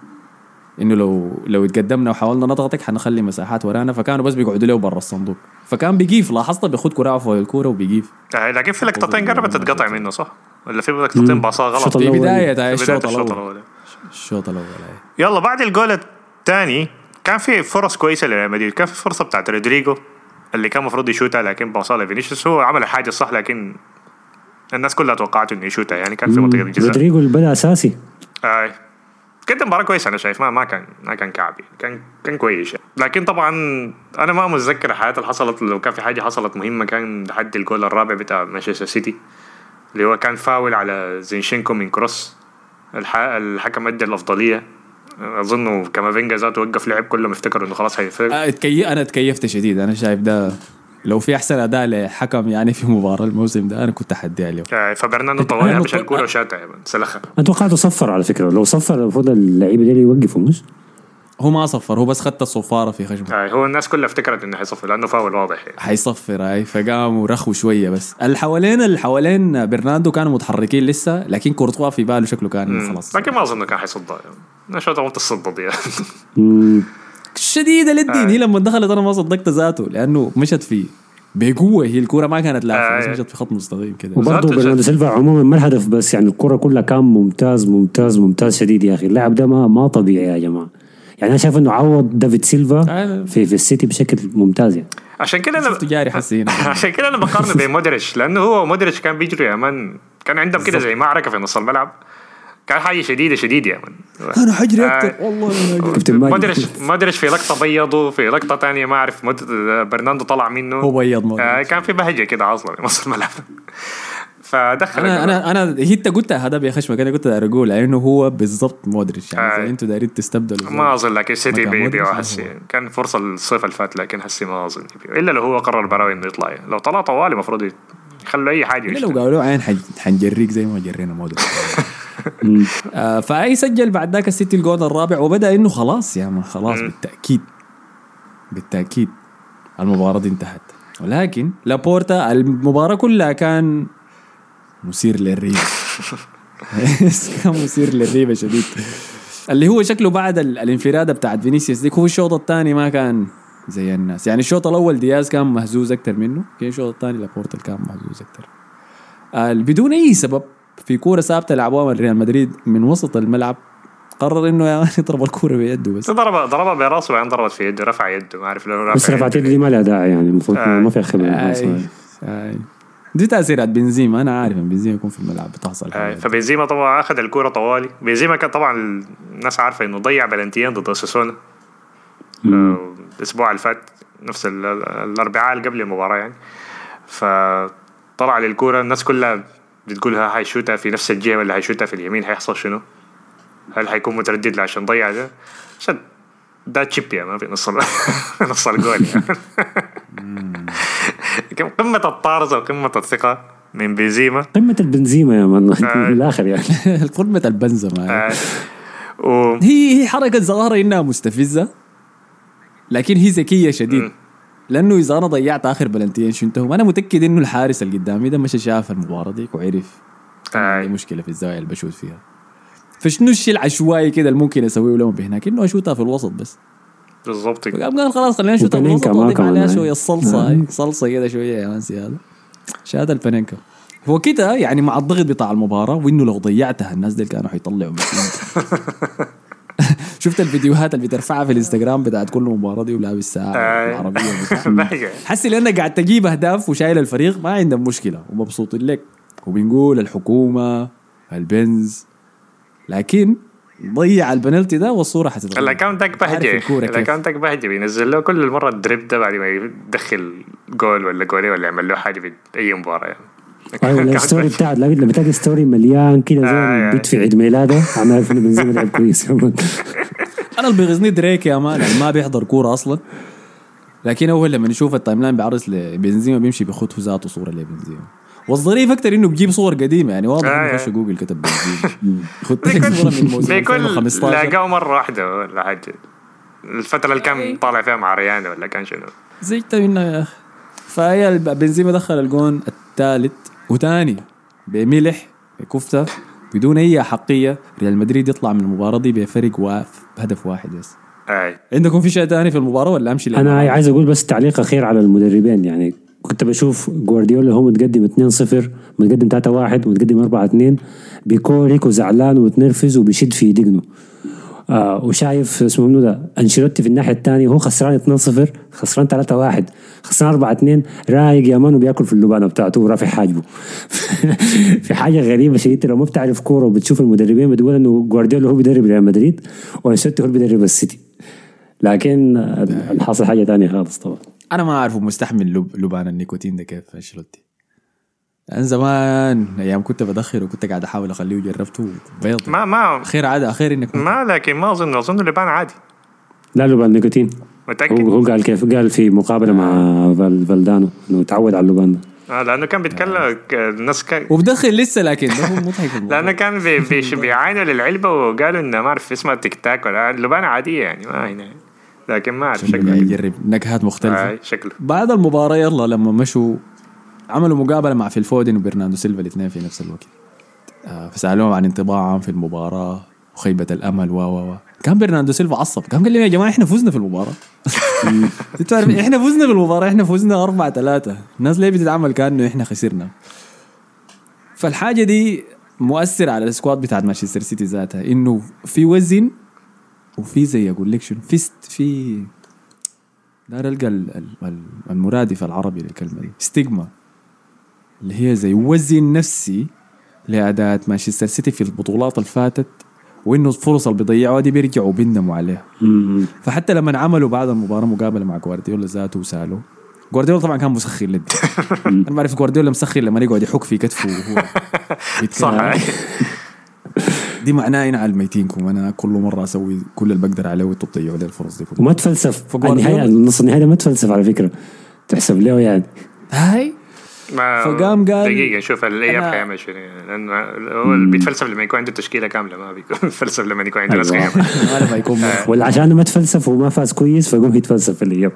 إنه لو لو اتقدمنا وحاولنا نضغطك حنخلي مساحات ورانا. فكانوا بس بيقعدوا له برا الصندوق. فكان بيقيف لاحظت؟ بياخد كراعه فوق الكورة وبيقيف آه، لكن في لقطتين قربت تتقطع منه صح؟ ولا في لقطتين باصات غلط؟ الشوط في بداية الشوط الأول. الشوط الأول. يلا بعد الجول الثاني كان في فرص كويسة لريال مدريد. كان في فرصة بتاعت رودريجو اللي كان المفروض يشوتها لكن باصها لفينيسيوس. هو عمل الحاجة الصح لكن الناس كلها توقعت إنه يشوتها. يعني كان في منطقة الجزاء رودريجو اللي بدا اساسي آه. قدم مباراة كويسة أنا شايف ما ما كان ما كان كعبي كان كان كويس. لكن طبعا أنا ما متذكر الحاجات اللي حصلت لو كان في حاجة حصلت مهمة كان لحد الجول الرابع بتاع مانشستر سيتي اللي هو كان فاول على زينشينكو من كروس. الح... الحكم أدى الأفضلية. أظن كامافينجا ذاته وقف لعب كلهم افتكروا إنه خلاص هيفرق. اتكي... أنا تكيفت شديد أنا شايف ده لو في أحسن أداء لحكم يعني في مباراة الموسم ده أنا كنت احديها اليوم آه، فبرناندو طوالي أنا مش الكوره وشاتها سلخها أنا توقعته صفر على فكرة لو صفر المفروض اللعيبة دي يوقفوا مش؟ هو ما صفر هو بس خدت الصفارة في خشمه آه، هو الناس كلها افتكرت إنه حيصفر لأنه فاول واضح يعني. حيصفر هاي فقام ورخوا شوية بس اللي حوالين اللي حوالين برناردو كانوا متحركين لسه لكن كورتوا في باله شكله كان خلاص لكن ما أظن كان حيصدها يعني. أنا شوت قلت الصدة دي. شديدة للدين. هي لما دخلت أنا ما صدقت ذاته لأنه مشت في بقوة. هي الكوره ما كانت لافة بس آه. مشت في خط مستقيم كده. وبرضه برناردو. سيلفا عموما ما الهدف بس يعني الكرة كلها كان ممتاز ممتاز ممتاز شديد يا أخي. اللاعب ده ما ما طبيعي يا جماعة. يعني أنا شايف إنه عوض دافيد سيلفا آه. في في السيتي بشكل ممتاز يعني. عشان كده أنا شفته جاري حسي هنا عشان كده أنا بقارنه بمودريتش لأنه هو ومودريتش كان بيجري يا man. كان عندهم كده زي معركة في نص الملعب. كان حاجة شديدة شديدة يا مان أنا حجري أكثر آه. والله أنا حجري كابتن ماجد. مودريتش مودريتش في لقطة بيضوا في لقطة تانية ما أعرف. برناندو طلع منه هو بيض. آه كان في بهجة كده أصلا في نص الملعب فدخل أنا أنا أنا هي أنت قلتها هذا يا خشمك أنا كنت أقول انه هو بالضبط مودريتش يعني آه. إذا أنتوا دايرين تستبدلوا ما أظن لكن سيتي مكان بي- مودريتش بيبيعوا. هسي كان فرصة الصيف اللي فات لكن هسي ما أظن إلا لو هو قرر براوي إنه يطلع يعني. لو طلع طوالي المفروض يخلوا أي حاجة إلا لو. قالوا عين حنجريك زي ما جرينا مودريتش آه فأي سجل بعد ذاك السيتي الجول الرابع وبدأ إنه خلاص يا ما خلاص. بالتأكيد. بالتأكيد المباراة دي انتهت. ولكن لابورتا المباراة كلها كان مثير للريبة. كان مثير للريبة شديد. اللي هو شكله بعد ال- الانفرادة بتاعت فينيسيوس ديك هو الشوط الثاني ما كان زي الناس. يعني الشوط الأول دياز كان مهزوز أكثر منه كان الشوط الثاني لابورتا كان مهزوز أكثر آه، بدون أي سبب في كورة ثابتة لعبوها من ريال مدريد من وسط الملعب قرر إنه يا مان يضرب الكورة بيده بس ضربها ضربها براسه بعدين ضربت في يده رفع يده ما أعرف لو بس رفع رفعت يده. دي ما لها داعي يعني المفروض آه. ما في خبرة آي. آي. دي تأثيرات بنزيما أنا عارف إن بنزيما يكون في الملعب بتحصل آه، فبنزيما طبعا أخذ الكورة طوالي بنزيما كان طبعا الناس عارفة إنه ضيع بلنتيين ضد اساسونا آه، الأسبوع اللي فات نفس ال- ال- الأربعاء اللي قبل المباراة يعني فطلع للكورة الناس كلها بتقول ها حيشوتها في نفس الجهه ولا حيشوتها في اليمين حيحصل شنو؟ هل حيكون متردد عشان ضيع ده؟ عشان ده تشيب يا ما في نص نص الجول يعني. كم- قمة الطارزه وقمه الثقة من بنزيما قمة البنزيما يا مان آه. من الآخر يعني قمة البنزما آه، و هي هي حركة ظاهره إنها مستفزة لكن هي ذكية شديد. لأنه إذا أنا ضيعت آخر بلنتين شنتهم أنا متأكد إنه الحارس اللي قدامي ده مشى شاف المباراة ديك وعرف عندي آه، مشكلة في الزاوية اللي بشوت فيها. فشنو الشيء العشوائي كده اللي ممكن أسويه لهم هناك إنه اشوتها في الوسط بس. بالضبط. فقام قال خلاص خلينا نشوتها في الوسط واضيف عليها. شوية الصلصه. هاي صلصة كده شوية يا مان زياده شهاده البنينكا هو كده يعني مع الضغط بتاع المباراة وإنه لو ضيعتها الناس دي كانوا حيطلعوا. شفت الفيديوهات اللي بترفعها في الإنستغرام بتاعت كل مباراة دي ولابس ساعه آه. العربية. حسي لانك قاعد تجيب أهداف وشايل الفريق ما عندهم مشكلة. ومبسوطين لك. وبنقول الحكومة البنز. لكن ضيع البنالتي ده والصورة حتتغير. الاكونت عارف بهجة. ال account داك بهجة. بينزل له كل مرة ال drip ده بعد ما يدخل جول ولا جولين ولا يعمل له حاجة في أي مباراة. يعني ال story بتاع لقيت لما تلاقي story مليان كده آه، زي يعني. بيت في عيد ميلاده أنا عارف إنه بنزيما لعب كويس. أنا اللي بيغزني دريك يا man اللي ما بيحضر كورة أصلا. لكن هو لما نشوف ال timeline بيعرض لبنزيما بيمشي بياخد هو ذاته صورة لبنزيما. والظريف أكثر إنه بيجيب صور قديمة يعني واضح آه، إنه يعني. خش جوجل كتب بنزيما. خدت لك صورة من موسم بيكون 2015 لاقاه مرة واحدة ولا حاجة. الفترة اللي كان طالع فيها مع ريان ولا كان شنو. زيت منها يا أخي. فهي بنزيما دخل الجون الثالث. وثاني بملح بكفتة بدون أي حقيه ريال مدريد يطلع من المباراة دي بفرق واف بهدف واحد بس. أي. عندكم في شيء ثاني في المباراة ولا أمشي أنا؟ عايز أقول بس تعليق أخير على المدربين يعني كنت بشوف جوارديولا هو متقدم 2-0 متقدم 3-1 متقدم 4-2 بيكوريك وزعلان ومتنرفز وبيشد في دقنه آه وشايف اسمه منو ده؟ أنشيلوتي في الناحية الثانية هو خسران 2-0 خسران 3-1 خسران 4-2 رايق يا مان وبياكل في اللبانة بتاعته ورافع حاجبه. في حاجة غريبة شديد لو ما بتعرف كورة وبتشوف المدربين بتقول إنه جوارديولا هو بيدرب ريال مدريد وأنشيلوتي هو بيدرب السيتي. لكن الحاصل حاجة ثانية خالص طبعا. أنا ما أعرف مستحمل لب... لبان النيكوتين ده كيف أنشيلوتي. أنا زمان أيام كنت بدخر وكنت قاعد أحاول أخليه جربته بيض. ما ما خير عادة خير إنك ما لكن ما اظن أظن اللبان عادي. لا لبان نيكوتين. متأكد؟ هو هو قال كيف قال في مقابلة مع فال فالدانو إنه تعود على اللبان ده. آه لأنه كان بيتكلم الناس كان وبدخل لسه لكن ده هو مضحك. لأنه كان بي بي بيعاينوا للعلبة وقالوا إنه ما أعرف اسمها تيك تاك ولا اللبانه عاديه يعني ما هنا لكن ما أعرف شكله يجرب. نكهات مختلفة. آه شكله. بعد المباراة يلا لما مشوا عملوا مقابلة مع فيل فودن وبرناردو سيلفا الاثنين في نفس الوقت. آه فسألوهم عن انطباعهم في المباراة وخيبة الأمل و و و. كان برناردو سيلفا عصب. كان قال لهم يا جماعة إحنا فزنا في عارفين إحنا فزنا في المباراة إحنا فزنا 4 3 الناس ليه بتتعامل كأنه إحنا خسرنا؟ فالحاجة دي مؤثر على ال squad بتاعت مانشستر سيتي ذاتها إنه في وزن وفي زي أقول لك شنو في است- في دار ألقى ال- ال- ال- المرادف العربي للكلمة دي ستيغما اللي هي زي وزن نفسي لاداء مانشستر سيتي في البطولات اللي فاتت وإنه الفرص اللي بيضيعوها دي بيرجعوا بيندموا عليها. فحتى لما عملوا بعد المباراة مقابلة مع جوارديولا ذاته وسالوا جوارديولا طبعا كان مسخن للدي. أنا بعرف جوارديولا مسخن لما يقعد يحك في كتفه وهو. صح دي معناه أنا على ميتينكم أنا كل مرة أسوي كل اللي بقدر عليه وأنتوا تضيعوا لي الفرص دي كلها. وما تفلسف. النهايه النص النهائي ده ما تفلسف على فكرة. تحسب له يعني هاي؟ ما فقام قال- دقيقة شوف الاياب أنا- حيعمل شنو لأنه هو اللي بيتفلسف لما يكون عنده تشكيلة كاملة ما بيكون بيتفلسف لما يكون عنده ناس أيوة. ما يكون محبط. ولا عشان ما تفلسف وما فاز كويس فيقوم يتفلسف في الاياب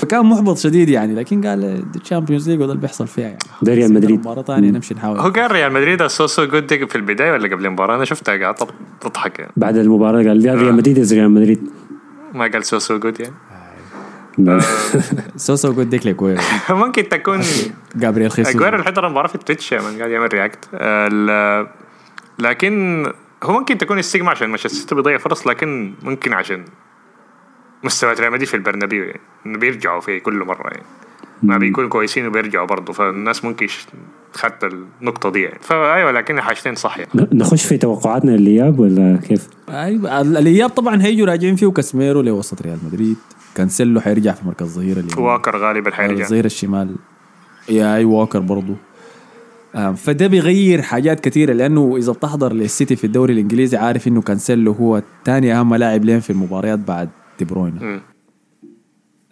فكان محبط شديد يعني لكن قال ال Champions League وده اللي بيحصل فيها يعني. ده ريال مدريد. مباراه ثانية نمشي هو نحاول قال ريال مدريد so so good في البداية ولا قبل المباراة؟ أنا شفتها قاعد تضحك يعني. بعد المباراة قال ريال ريال مدريد از ريال مدريد. ما قال سو سو جود يعني. سوسو قد ديك لكويرو ممكن تكون جابرييل خيسوس اجويرو حضر المباراه في التويتش من قاعد يعمل رياكت لكن هو ممكن تكون السيجما عشان مانشستر سيتي بيضيع فرص لكن ممكن عشان مستوى ريال مدريد في البرنابيو يعني انه بيرجعوا في كل مره يعني ما بيكونوا كويسين وبيرجعوا برضه فالناس ممكن خدت النقطه دي يعني فايوه لكن حاجتين صح يعني نخش في توقعاتنا للاياب ولا كيف؟ أيوه ال- الاياب طبعا هيجوا راجعين فيه كاسميرو لوسط ريال مدريد كانسيلو حيرجع في مركز ظهير اليمين. واكر غالبا حيرجع. الظهير الشمال. يا أي ووكر برضو. آه، فده بيغير حاجات كثيرة لأنه إذا بتحضر للسيتي في الدوري الإنجليزي عارف إنه كانسيلو هو ثاني أهم لاعب لهم في المباريات بعد دي بروين.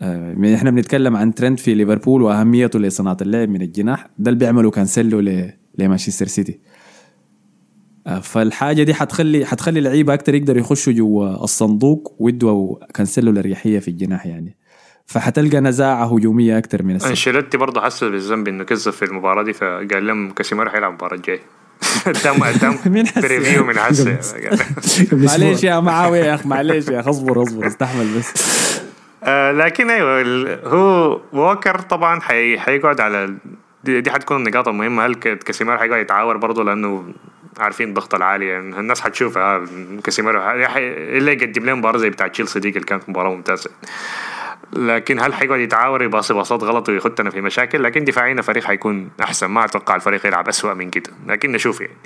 آه، إحنا بنتكلم عن ترينت في ليفربول وأهميته لصناعة اللعب من الجناح. ده اللي بيعمله كانسيلو لمانشستر سيتي. آه، فالحاجة دي حتخلي حتخلي لعيبة أكتر يقدروا يخشوا جوا الصندوق ويدوا كانسيلو الاريحيه في الجناح يعني. فحتلقى نزاعة هجومية أكتر من السيتي أنشيلوتي برضه حس بالذنب إنه كذب في المباراة دي فقال لهم كاسيميرو حيلعب المباراه الجايه تم تم preview من هسه معلش يا معاوية يا أخ معلش يا أخ اصبر اصبر استحمل بس. آه لكن أيوه هو ووكر طبعا حي حيقعد على دي, دي حتكون النقاط المهمة. هل ك- كاسيميرو حيقعد يتعاور برضه لأنه عارفين الضغط العالي. يعني الناس حتشوفها آه، كاسيميرو حي- إلا يقدم لهم مباراه زي بتاع تشيلسي دي اللي كانت مباراة ممتازة. لكن هل حيقعد يتعاور يباصي باصات غلط ويخدنا في مشاكل؟ لكن دفاعيا الفريق حيكون أحسن. ما أتوقع الفريق يلعب اسوء من كده. لكن نشوف يعني.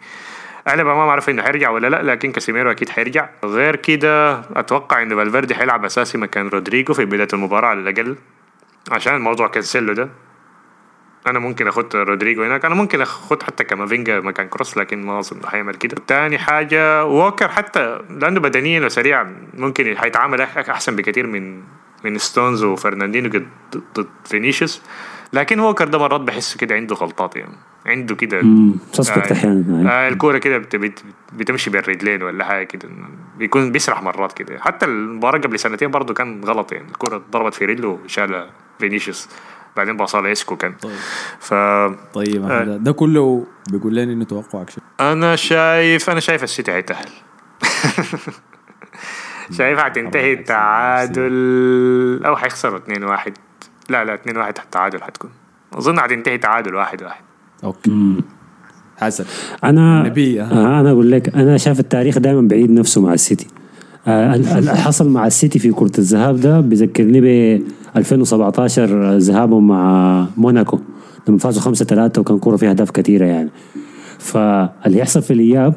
أنا ما بعرف إنه حيرجع ولا لا لكن كاسيميرو أكيد حيرجع. غير كده أتوقع إنه فالفيردي حيلعب أساسي مكان رودريجو في بداية المباراة على الأقل عشان موضوع كانسيلو ده. أنا ممكن أخد رودريجو هناك. أنا ممكن أخد حتى كامافينجا مكان كروس لكن ما أظن حيعمل كده. تاني حاجة ووكر حتى لأنه بدنيا وسريع ممكن حيتعامل أح- أحسن بكثير من من ستونز وفرناندينو ضد فينيسيوس. لكن ووكر ده مرات بحس كده عنده غلطات يعني. عنده كده suspect آه، أحيانا آه. الكورة كده بت بت بتمشي بالرجلين ولا حاجة كده. بيكون بيسرح مرات كده. حتى المباراة قبل سنتين برضه كان غلط يعني. الكورة ضربت في رجله وشالها فينيسيوس. بعدين باصها اسكو كان طيب. ف طيب هذا- ده كله بيقول لنا إنه توقعك شو أنا شايف أنا شايف السيتي هيتأهل. شايف هتنتهي تعادل أو حيخسروا 2 1 لا لا 2 1 تعادل حتكون أظن هتنتهي تعادل واحد واحد. okay. حسن. أنا ها. آه أنا أقول لك أنا شايف التاريخ دائما بعيد نفسه مع السيتي. آه حصل مع السيتي في كرة الذهاب ده بيذكرني ب 2017 ذهابهم مع موناكو. لما فازوا 5 3 وكان كرة فيها أهداف كثيرة يعني. فاللي يحصل في الإياب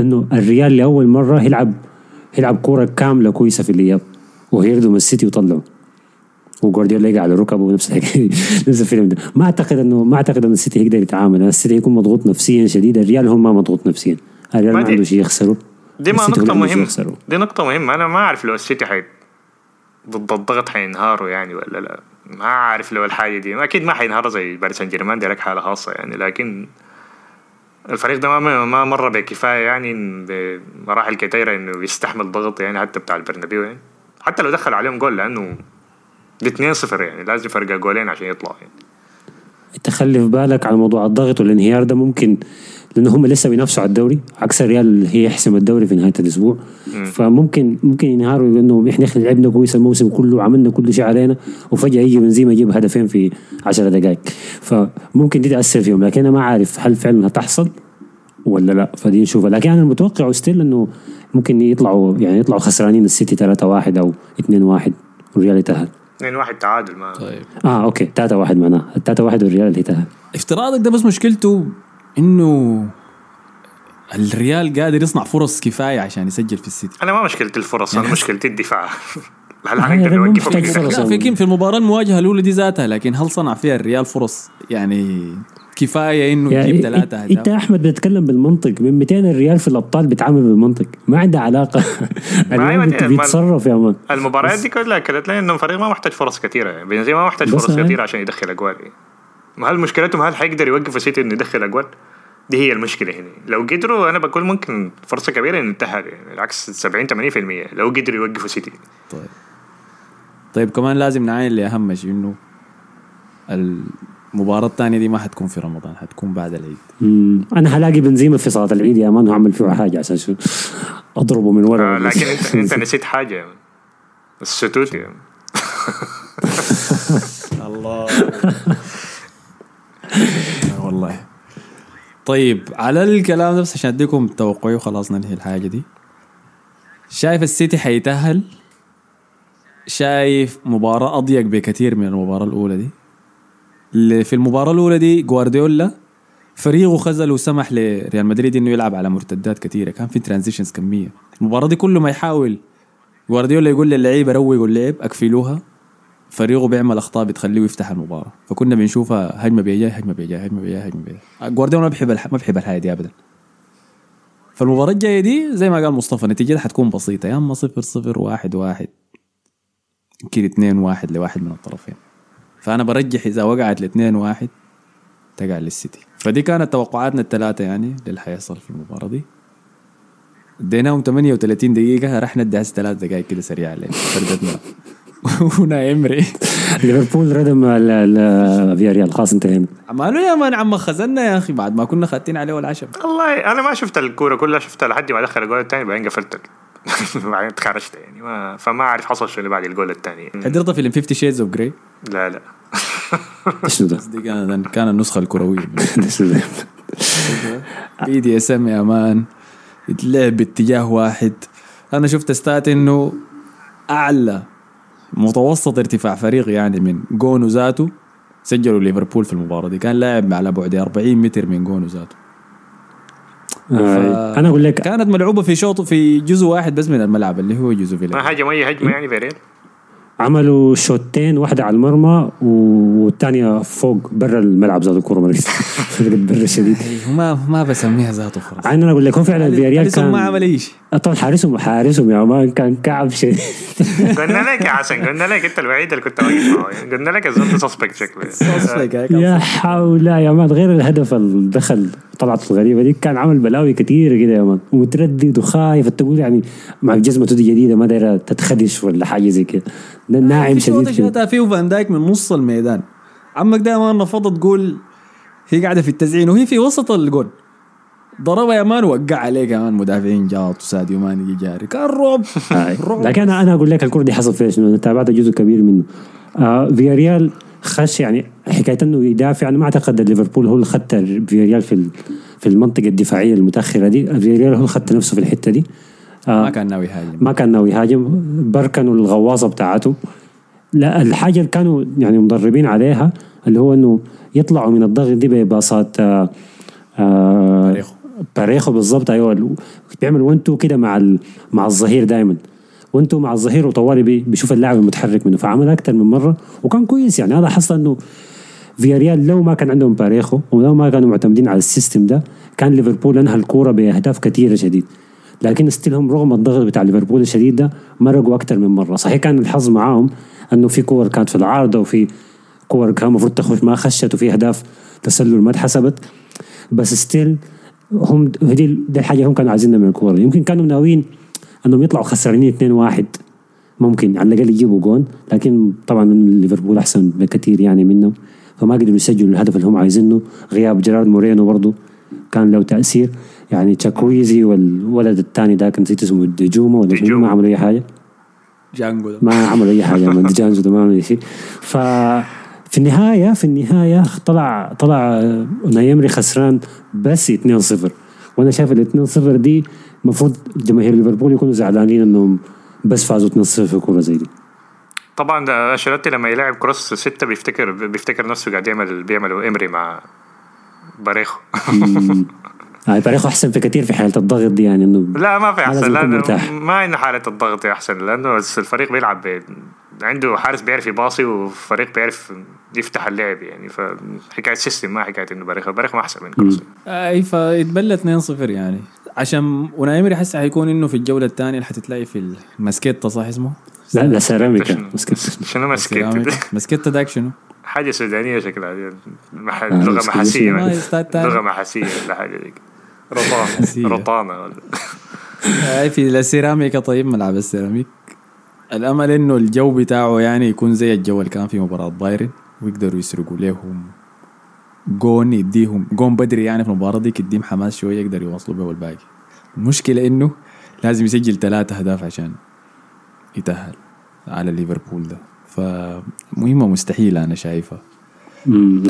إنه الريال لأول مرة يلعب يلعب كرة كاملة كويسة في الإياب وهيردوا من السيتي وطلعوا وجوارديولا يقع على ركبه نفس الحكاية نفس الفيلم ده. ما أعتقد إنه ما أعتقد إن السيتي يقدر يتعامل. السيتي يكون مضغوط نفسيا شديد الريال هم ما مضغوط نفسيا. الريال ما ما عنده شيء يخسره. دي ما نقطة مهمة. دي نقطة مهمة. أنا ما أعرف لو السيتي حي ضد الضغط حينهاروا يعني ولا لا؟ ما أعرف لو الحاجة دي. ما أكيد ما حينهار زي باريس سان جيرمان دي لك حالة خاصة يعني لكن الفريق ده ما ما مر بكفاية يعني بمراحل كثيرة إنه يستحمل ضغط يعني حتى بتاع البرنابيو يعني. حتى لو دخل عليهم جول لأنه دي 2-0 يعني لازم فرق جولين عشان يطلع يعني. انت خلي في بالك على موضوع الضغط والانهيار ده ممكن لأن هم لسه بينافسوا على الدوري. عكس الريال اللي هي يحسم الدوري في نهاية الأسبوع. فممكن ممكن ينهاروا لأنه إحنا إحنا لعبنا كويس الموسم كله وعملنا كل شيء علينا وفجأة يجي بنزيما يجيب هدفين في 10 دقائق. فممكن دي تأثر فيهم. لكن أنا ما عارف هل فعلا هتحصل ولا لا. فدي نشوفها. لكن أنا المتوقع ستيل إنه ممكن يطلعوا يعني يطلعوا خسرانين السيتي 3 1 أو 2 1 والريال يتأهل. 2-1 تعادل ما طيب. آه okay. 3 1 معناه 3 1 والريال اللي يتأهل. افتراضك ده بس مشكلته إنه الريال قادر يصنع فرص كفاية عشان يسجل في السيتي. أنا ما مشكلتي الفرص أنا مشكلتي الدفاع. هل حنقدر. لا في game في المباراة المواجهة الأولى دي ذاتها لكن هل صنع فيها الريال فرص يعني كفاية إنه يجيب يعني ثلاثة انت إنت اهداف أحمد بتتكلم بالمنطق. من 200 الريال في الأبطال بيتعامل بالمنطق. ما عنده علاقة. دي- بيتصرف يا مان. المباريات دي كلها كانت لي إنه الفريق ما محتاج فرص كثيره يعني بنزيما ما محتاج فرص كثيره عشان يدخل أجوال. يعني. ما هل مشكلتهم هل حيقدر يوقفوا سيتي إنه يدخل اجوال؟ دي هي المشكلة هنا لو قدروا أنا بقول ممكن فرصة كبيرة إنه ينتهى يعني بالعكس 70 80% لو قدروا يوقفوا سيتي طيب طيب كمان لازم نعاين لاهم شيء إنه المباراة الثانية دي ما حتكون في رمضان حتكون بعد العيد مم. أنا هلاقي بنزيما في صلاه العيد يا مان وعمل فيه حاجة عشان شو أضربه من ورا آه لكن أنت أنت نسيت حاجة يعني. الستوت. الله والله. طيب على الكلام ده بس عشان أديكم توقعي وخلاص ننهي الحاجة دي. شايف السيتي حيتأهل؟ شايف مباراة أضيق بكثير من المباراة الأولى دي؟ اللي في المباراة الأولى دي جوارديولا فريقه خذل وسمح لريال مدريد إنه يلعب على مرتدات كثيرة. كان في transitions كمية. المباراة دي كل ما يحاول. جوارديولا يقول للعيبة روقوا اللعب أقفلوها. فريقه بيعمل أخطاء بتخليه يفتح المباراة. فكنا بنشوفها هجمة بيجاي هجمة بيجاي هجمة بيجاي هجمة بيجاي. جوارديولا ما بيحب. ما بيحب الحاجة دي ابدا. فالمباراة الجاية دي زي ما قال مصطفى نتيجتها حتكون بسيطة. يا أما صفر صفر واحد واحد. يمكن اثنين واحد لواحد من الطرفين. فأنا برجح إذا وقعت لاثنين واحد تقع للسيتي. فدي كانت توقعاتنا الثلاثة يعني للي حيحصل في المباراة دي. اديناهم 38 دقيقة ندي هسه ثلاث دقائق كده سريعة لين فردتنا وناي إمري. ليفربول ردم ال- ال- فيا ريال خلاص انتهينا. ماله يا مان عم خزنا يا أخي بعد ما كنا خاتين عليه والعشم والله أنا ما شفت الكورة كلها شفتها لحد ما دخل الجول الثاني بعدين قفلت بعدين تخرجت يعني ما فما أعرف حصل شنو بعد الجول الثاني. حضرت فيلم 50 Shades of Grey لا لا. شنو ده؟ كان كان شنو ده؟ BDSM يا man. يتلعب باتجاه واحد. أنا شفت ستات إنه أعلى. متوسط ارتفاع فريق يعني من جونو ذاته سجلوا ليفربول في المباراة دي. كان لاعب على بعد 40 متر من جونو ذاته آه، أنا أقول لك كانت ملعوبة في شوط في جزء واحد بس من الملعب اللي هو جزء فيلا ما هجم اي هجمة يعني فياريال عملوا شوتين واحدة على المرمى والثانية فوق برا الملعب ذات الكوره مريض برا شديد. ما ما بسميها ذاته فرص أنا أقول لك هو فعلا فياريال أليسون ما كان عمل اي شيء طبعا حارسهم حارسهم يا man كان كعب شديد. قلنا لك يا حسن قلنا لك أنت الوحيد اللي كنت واقف معه يعني. قلنا لك الزول suspect شكله. يا حول يا مان غير الهدف اللي دخل طلعت الغريبة دي كان عمل بلاوي كثيره كده يا مان ومتردد وخايف تقول يعني مع جزمته دي جديدة ما دايرة تتخدش ولا حاجة زي كده. ده ناعم شديد. شاتها فيه فان دايك من نص الميدان. عمك دائما نفضت تقول هي قاعدة في التزعين وهي في وسط الجول. ضربها يا مان وقع عليه كمان مدافعين جاط وساديو ماني جاري. كان رعب. لكن أنا أنا أقول لك الكرة دي حصل فيها شنو؟ أنا تابعت جزء كبير منه. آه فيا ريال خش يعني حكاية إنه يدافع. أنا ما أعتقد ليفربول هو اللي خدت فيا ريال في في المنطقة الدفاعية المتأخرة دي. فيا ريال هو اللي خدت نفسه في الحتة دي. آه. ما كان ناوي يهاجم. ما كان ناوي يهاجم. بركنوا الغواصة بتاعته. لا الحاجة اللي كانوا يعني مدربين عليها اللي هو إنه يطلعوا من الضغط دي بباصات آه آه باريخو. باريخو بالضبط. أيوه بيعمل 1 2 كده مع ال- مع الظهير دائما وأنتم مع الظهير وطوالي بي- بيشوف اللاعب المتحرك منه. فعملها أكثر من مرة وكان كويس يعني. هذا حصل إنه فياريال لو ما كان عندهم باريخو ولو ما كانوا معتمدين على ال system ده كان ليفربول أنهى الكورة بأهداف كثيره شديد. لكن still هم رغم الضغط بتاع ليفربول الشديد ده مرقوا أكثر من مرة. صحيح كان الحظ معاهم إنه في كور كانت في العارضة وفي كور كان المفروض تخش ما خشت وفي أهداف تسلل ما اتحسبت. بس still هم دي دي الحاجة هم كانوا عايزينها من الكورة. يمكن كانوا ناويين إنهم يطلعوا خسرانين 2-1 ممكن على الأقل يجيبوا جون لكن طبعا ليفربول أحسن بكثير يعني منهم. فما قدروا يسجلوا الهدف اللي هم عايزينه. غياب جيرارد مورينو برضه كان له تأثير. يعني تشاكويزي والولد الثاني ذاك نسيت اسمه ديجوما ولا ديجوما. ما عملوا أي حاجة. جانجو. ما عملوا أي حاجة من ديجانجو ده ما عملوا أي شيء. ف في النهاية في النهاية طلع طلع نايمري خسران بس 2-0 وأنا شايف ال 2-0 دي المفروض جماهير ليفربول يكونوا زعلانين إنهم بس فازوا 2-0 في كورة زي دي. طبعا ده أنشيلوتي لما يلعب كروس ستة بيفتكر بيفتكر نفسه قاعد يعمل بيعملوا إمري مع باريخو. هاي باريخو أحسن في كثير في حالة الضغط دي يعني إنه لا ما في أحسن لأنه مرتاح. ما انه حالة الضغط أحسن لأنه الفريق بيلعب. عنده حارس بيعرف يباصي وفريق بيعرف يفتح اللعب يعني فحكاية سيستم ما حكاية إنه باريخو باريخو ما أحسن من كروس إي فيتبلى 2-0 يعني عشان ونايمري حس حيكون إنه في الجولة الثانية اللي حتتلاقي في الماسكيتا صح اسمه؟ لا لا سيراميكا شنو- مسكت ماسكيتا داك شنو؟ حاجة سودانية شكلها دي. مح... آه، لغة. محاسية. لغة محاسية ولا حاجة. رطانة. رطانة. في السيراميكا طيب ملعب السيراميك. الأمل إنه الجو بتاعه يعني يكون زي الجو اللي كان في مباراة بايرن ويقدروا يسرقوا لهم جون يديهم جون بدري يعني في المباراة دي يديهم حماس شوية يقدروا يواصلوا به الباقي المشكلة إنه لازم يسجل ثلاثة أهداف عشان يتأهل على ليفربول ده. فمهمة مستحيلة أنا شايفها.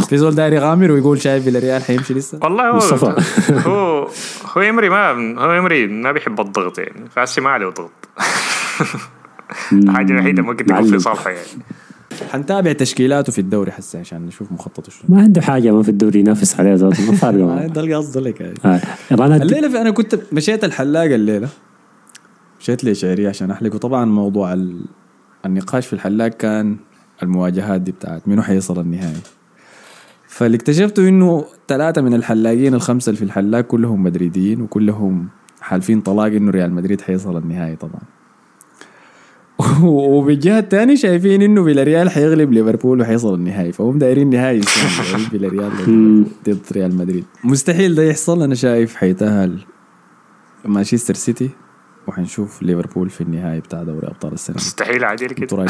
في زول داير يغامر ويقول شايف الريال حيمشي لسه والله هو مصطفى. هو هو امري ما هو امري ما بيحب الضغط يعني فهسي ما عليه ضغط الحاجة الوحيدة ممكن تكون في. صالحه يعني حنتابع تشكيلاته في الدوري حسه عشان نشوف مخططه شنو ما عنده حاجة ما في الدوري ينافس عليها ذاته ما فارقة معه. ده القصد لك يعني. آه. الليلة في أنا كنت مشيت الحلاق الليلة مشيت لشعري عشان احلق وطبعا موضوع ال... النقاش في الحلاق كان المواجهات دي بتاعت منو حيصل النهائي فاللي اكتشفته إنه ثلاثة من الحلاقين الخمسة اللي في الحلاق كلهم مدريديين وكلهم حالفين طلاق إنه ريال مدريد حيصل النهائي طبعا وبالجهة الثانية شايفين إنه فيلاريال حيغلب ليفربول وحيصل النهائي فهم دايرين نهائي فيلاريال ضد ريال مدريد مستحيل ده يحصل أنا شايف حيتاهل مانشستر سيتي وحنشوف ليفربول في النهائي بتاع دوري أبطال السنة. مستحيل عادي كده؟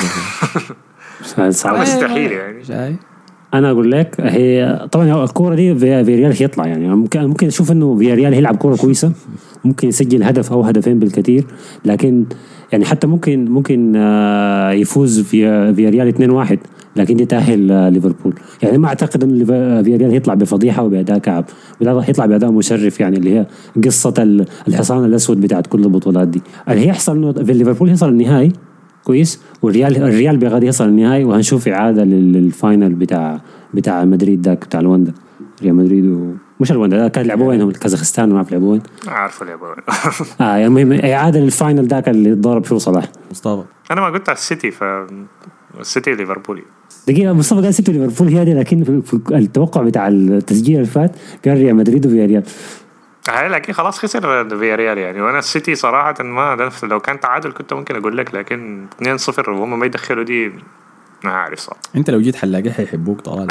صعب. مستحيل يعني شايف؟ أنا أقول لك هي طبعا الكورة دي في ريال هيطلع يعني. ممكن ممكن أشوف إنه في ريال هيلعب كورة كويسة ممكن يسجل هدف أو هدفين بالكثير لكن يعني حتى ممكن ممكن آه، يفوز في في ريال 2-1 لكن دي تأهل ليفربول. يعني ما أعتقد ليف- في ريال هيطلع بفضيحة وباداء كعب. بالعكس هيطلع بأداء مشرف يعني اللي هي قصة ال- الحصان الأسود بتاعت كل البطولات دي. اللي هيحصل في ليفربول يوصل النهائي؟ كويس. والريال الريال بغادي يصل النهائي وهنشوف إعادة لل- لل final بتاع بتاع مدريد ذاك بتاع الوندا ريال مدريد و... مش الوندا كان لعبوا وينهم؟ كازاخستان ما عارف لعبوا وين. عارفه يا ابو آه يعني المهم إعادة لل final ذاك اللي ضرب فيه صلاح. مصطفى. أنا ما قلت على السيتي ف السيتي ليفربولي دقيقة مصطفى قال سيتي ليفربول هي دي لكن في في التوقع بتاع التسجيل اللي فات كان ريال مدريد وفي ريال هاي لكن خلاص خسر فياريال يعني. وأنا السيتي صراحة ما لو كان تعادل كنت ممكن أقول لك لكن 2-0 وهم ما يدخلوا دي ما عارف صراحة. أنت لو جيت حلاقي حيحبوك طوال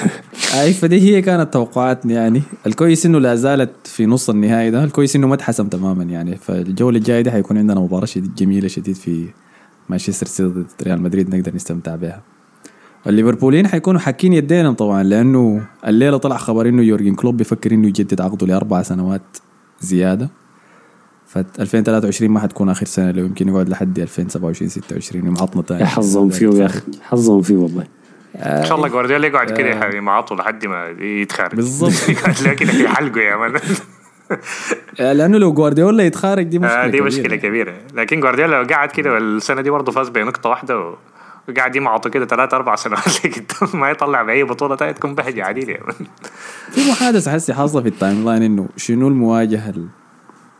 اي فدي هي كانت توقعاتنا يعني. الكويس إنه لا زالت في نص النهائي ده. الكويس إنه ما اتحسم تماما يعني. فالجوله الجايه دي حيكون عندنا مباراة جميلة شديد في مانشستر سيتي ضد ريال مدريد نقدر نستمتع بها. الليفربوليين حيكونوا حاكين يدينهم طبعا لأنه الليلة طلع خبر إنه يورجن كلوب بيفكر إنه يجدد عقده لأربع سنوات زيادة. ف 2023 ما حتكون آخر سنة لو يمكن يقعد لحد 2027 26 ومعطنا تاني. يا حظهم فيه يا أخي حظهم فيه والله. إن شاء الله جوارديولا يقعد كده يح- معاطه لحد ما يتخارج. بالظبط. يقعد كده في حلقه يا مان. لأنه لو جوارديولا يتخارج دي مشكلة آه، دي كبيرة. مشكلة كبيرة. لكن جوارديولا لو قعد كده والسنة دي برضه فاز بنقطة واحدة وقاعد يمعطوا كده ثلاث أربع سنوات. لقدام ما يطلع بأي بطولة تانية تكون بهجه عديله في محادثة حسي حاصلة في ال timeline إنه شنو المواجهه ال-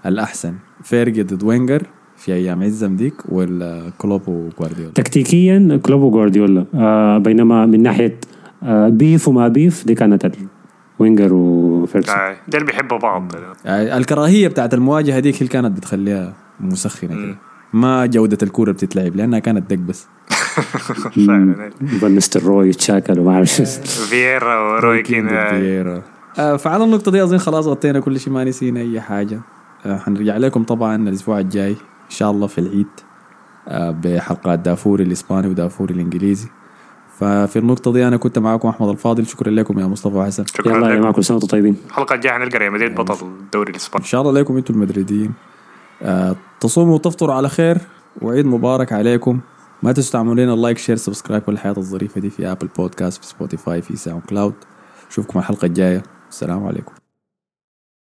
الأحسن؟ فيرجي ضد وينجر في أيام عزم ديك ولا كلوب وجوارديولا تكتيكيا كلوب وجوارديولا آه بينما من ناحية آه beef وما beef دي كانت وينجر وفيرسون آه، ديل بيحبوا بعض. آه، الكراهية بتاعت المواجهة ديك هي اللي كانت بتخليها مسخنة كده. ما جودة الكورة بتتلعب لأنها كانت دق بس. فعلا فان نستروي تشاكل وما أعرف. شو فييرا وروي كين آه، فييرا. آه، فعلى النقطة دي أظن خلاص غطينا كل شيء ما نسينا أي حاجة. آه، حنرجع لكم طبعا الأسبوع الجاي إن شاء الله في العيد آه، بحلقات دافوري الإسباني ودافوري الإنجليزي. ففي النقطة دي أنا كنت معكم أحمد الفاضل شكرا لكم يا مصطفى وحسن شكرا يلا يا كل سنة وأنتم طيبين. الحلقة الجاية حنلقى ريال مدريد بطل الدوري الإسباني. إن شاء الله لكم أنتم المدريديين آه، تصوموا وتفطروا على خير وعيد مبارك عليكم. ما تنسوا تعملوا لنا like share subscribe والحياة الظريفة دي في أبل بودكاست في سبوتيفاي في ساوند كلاود أشوفكم الحلقة الجاية. السلام عليكم.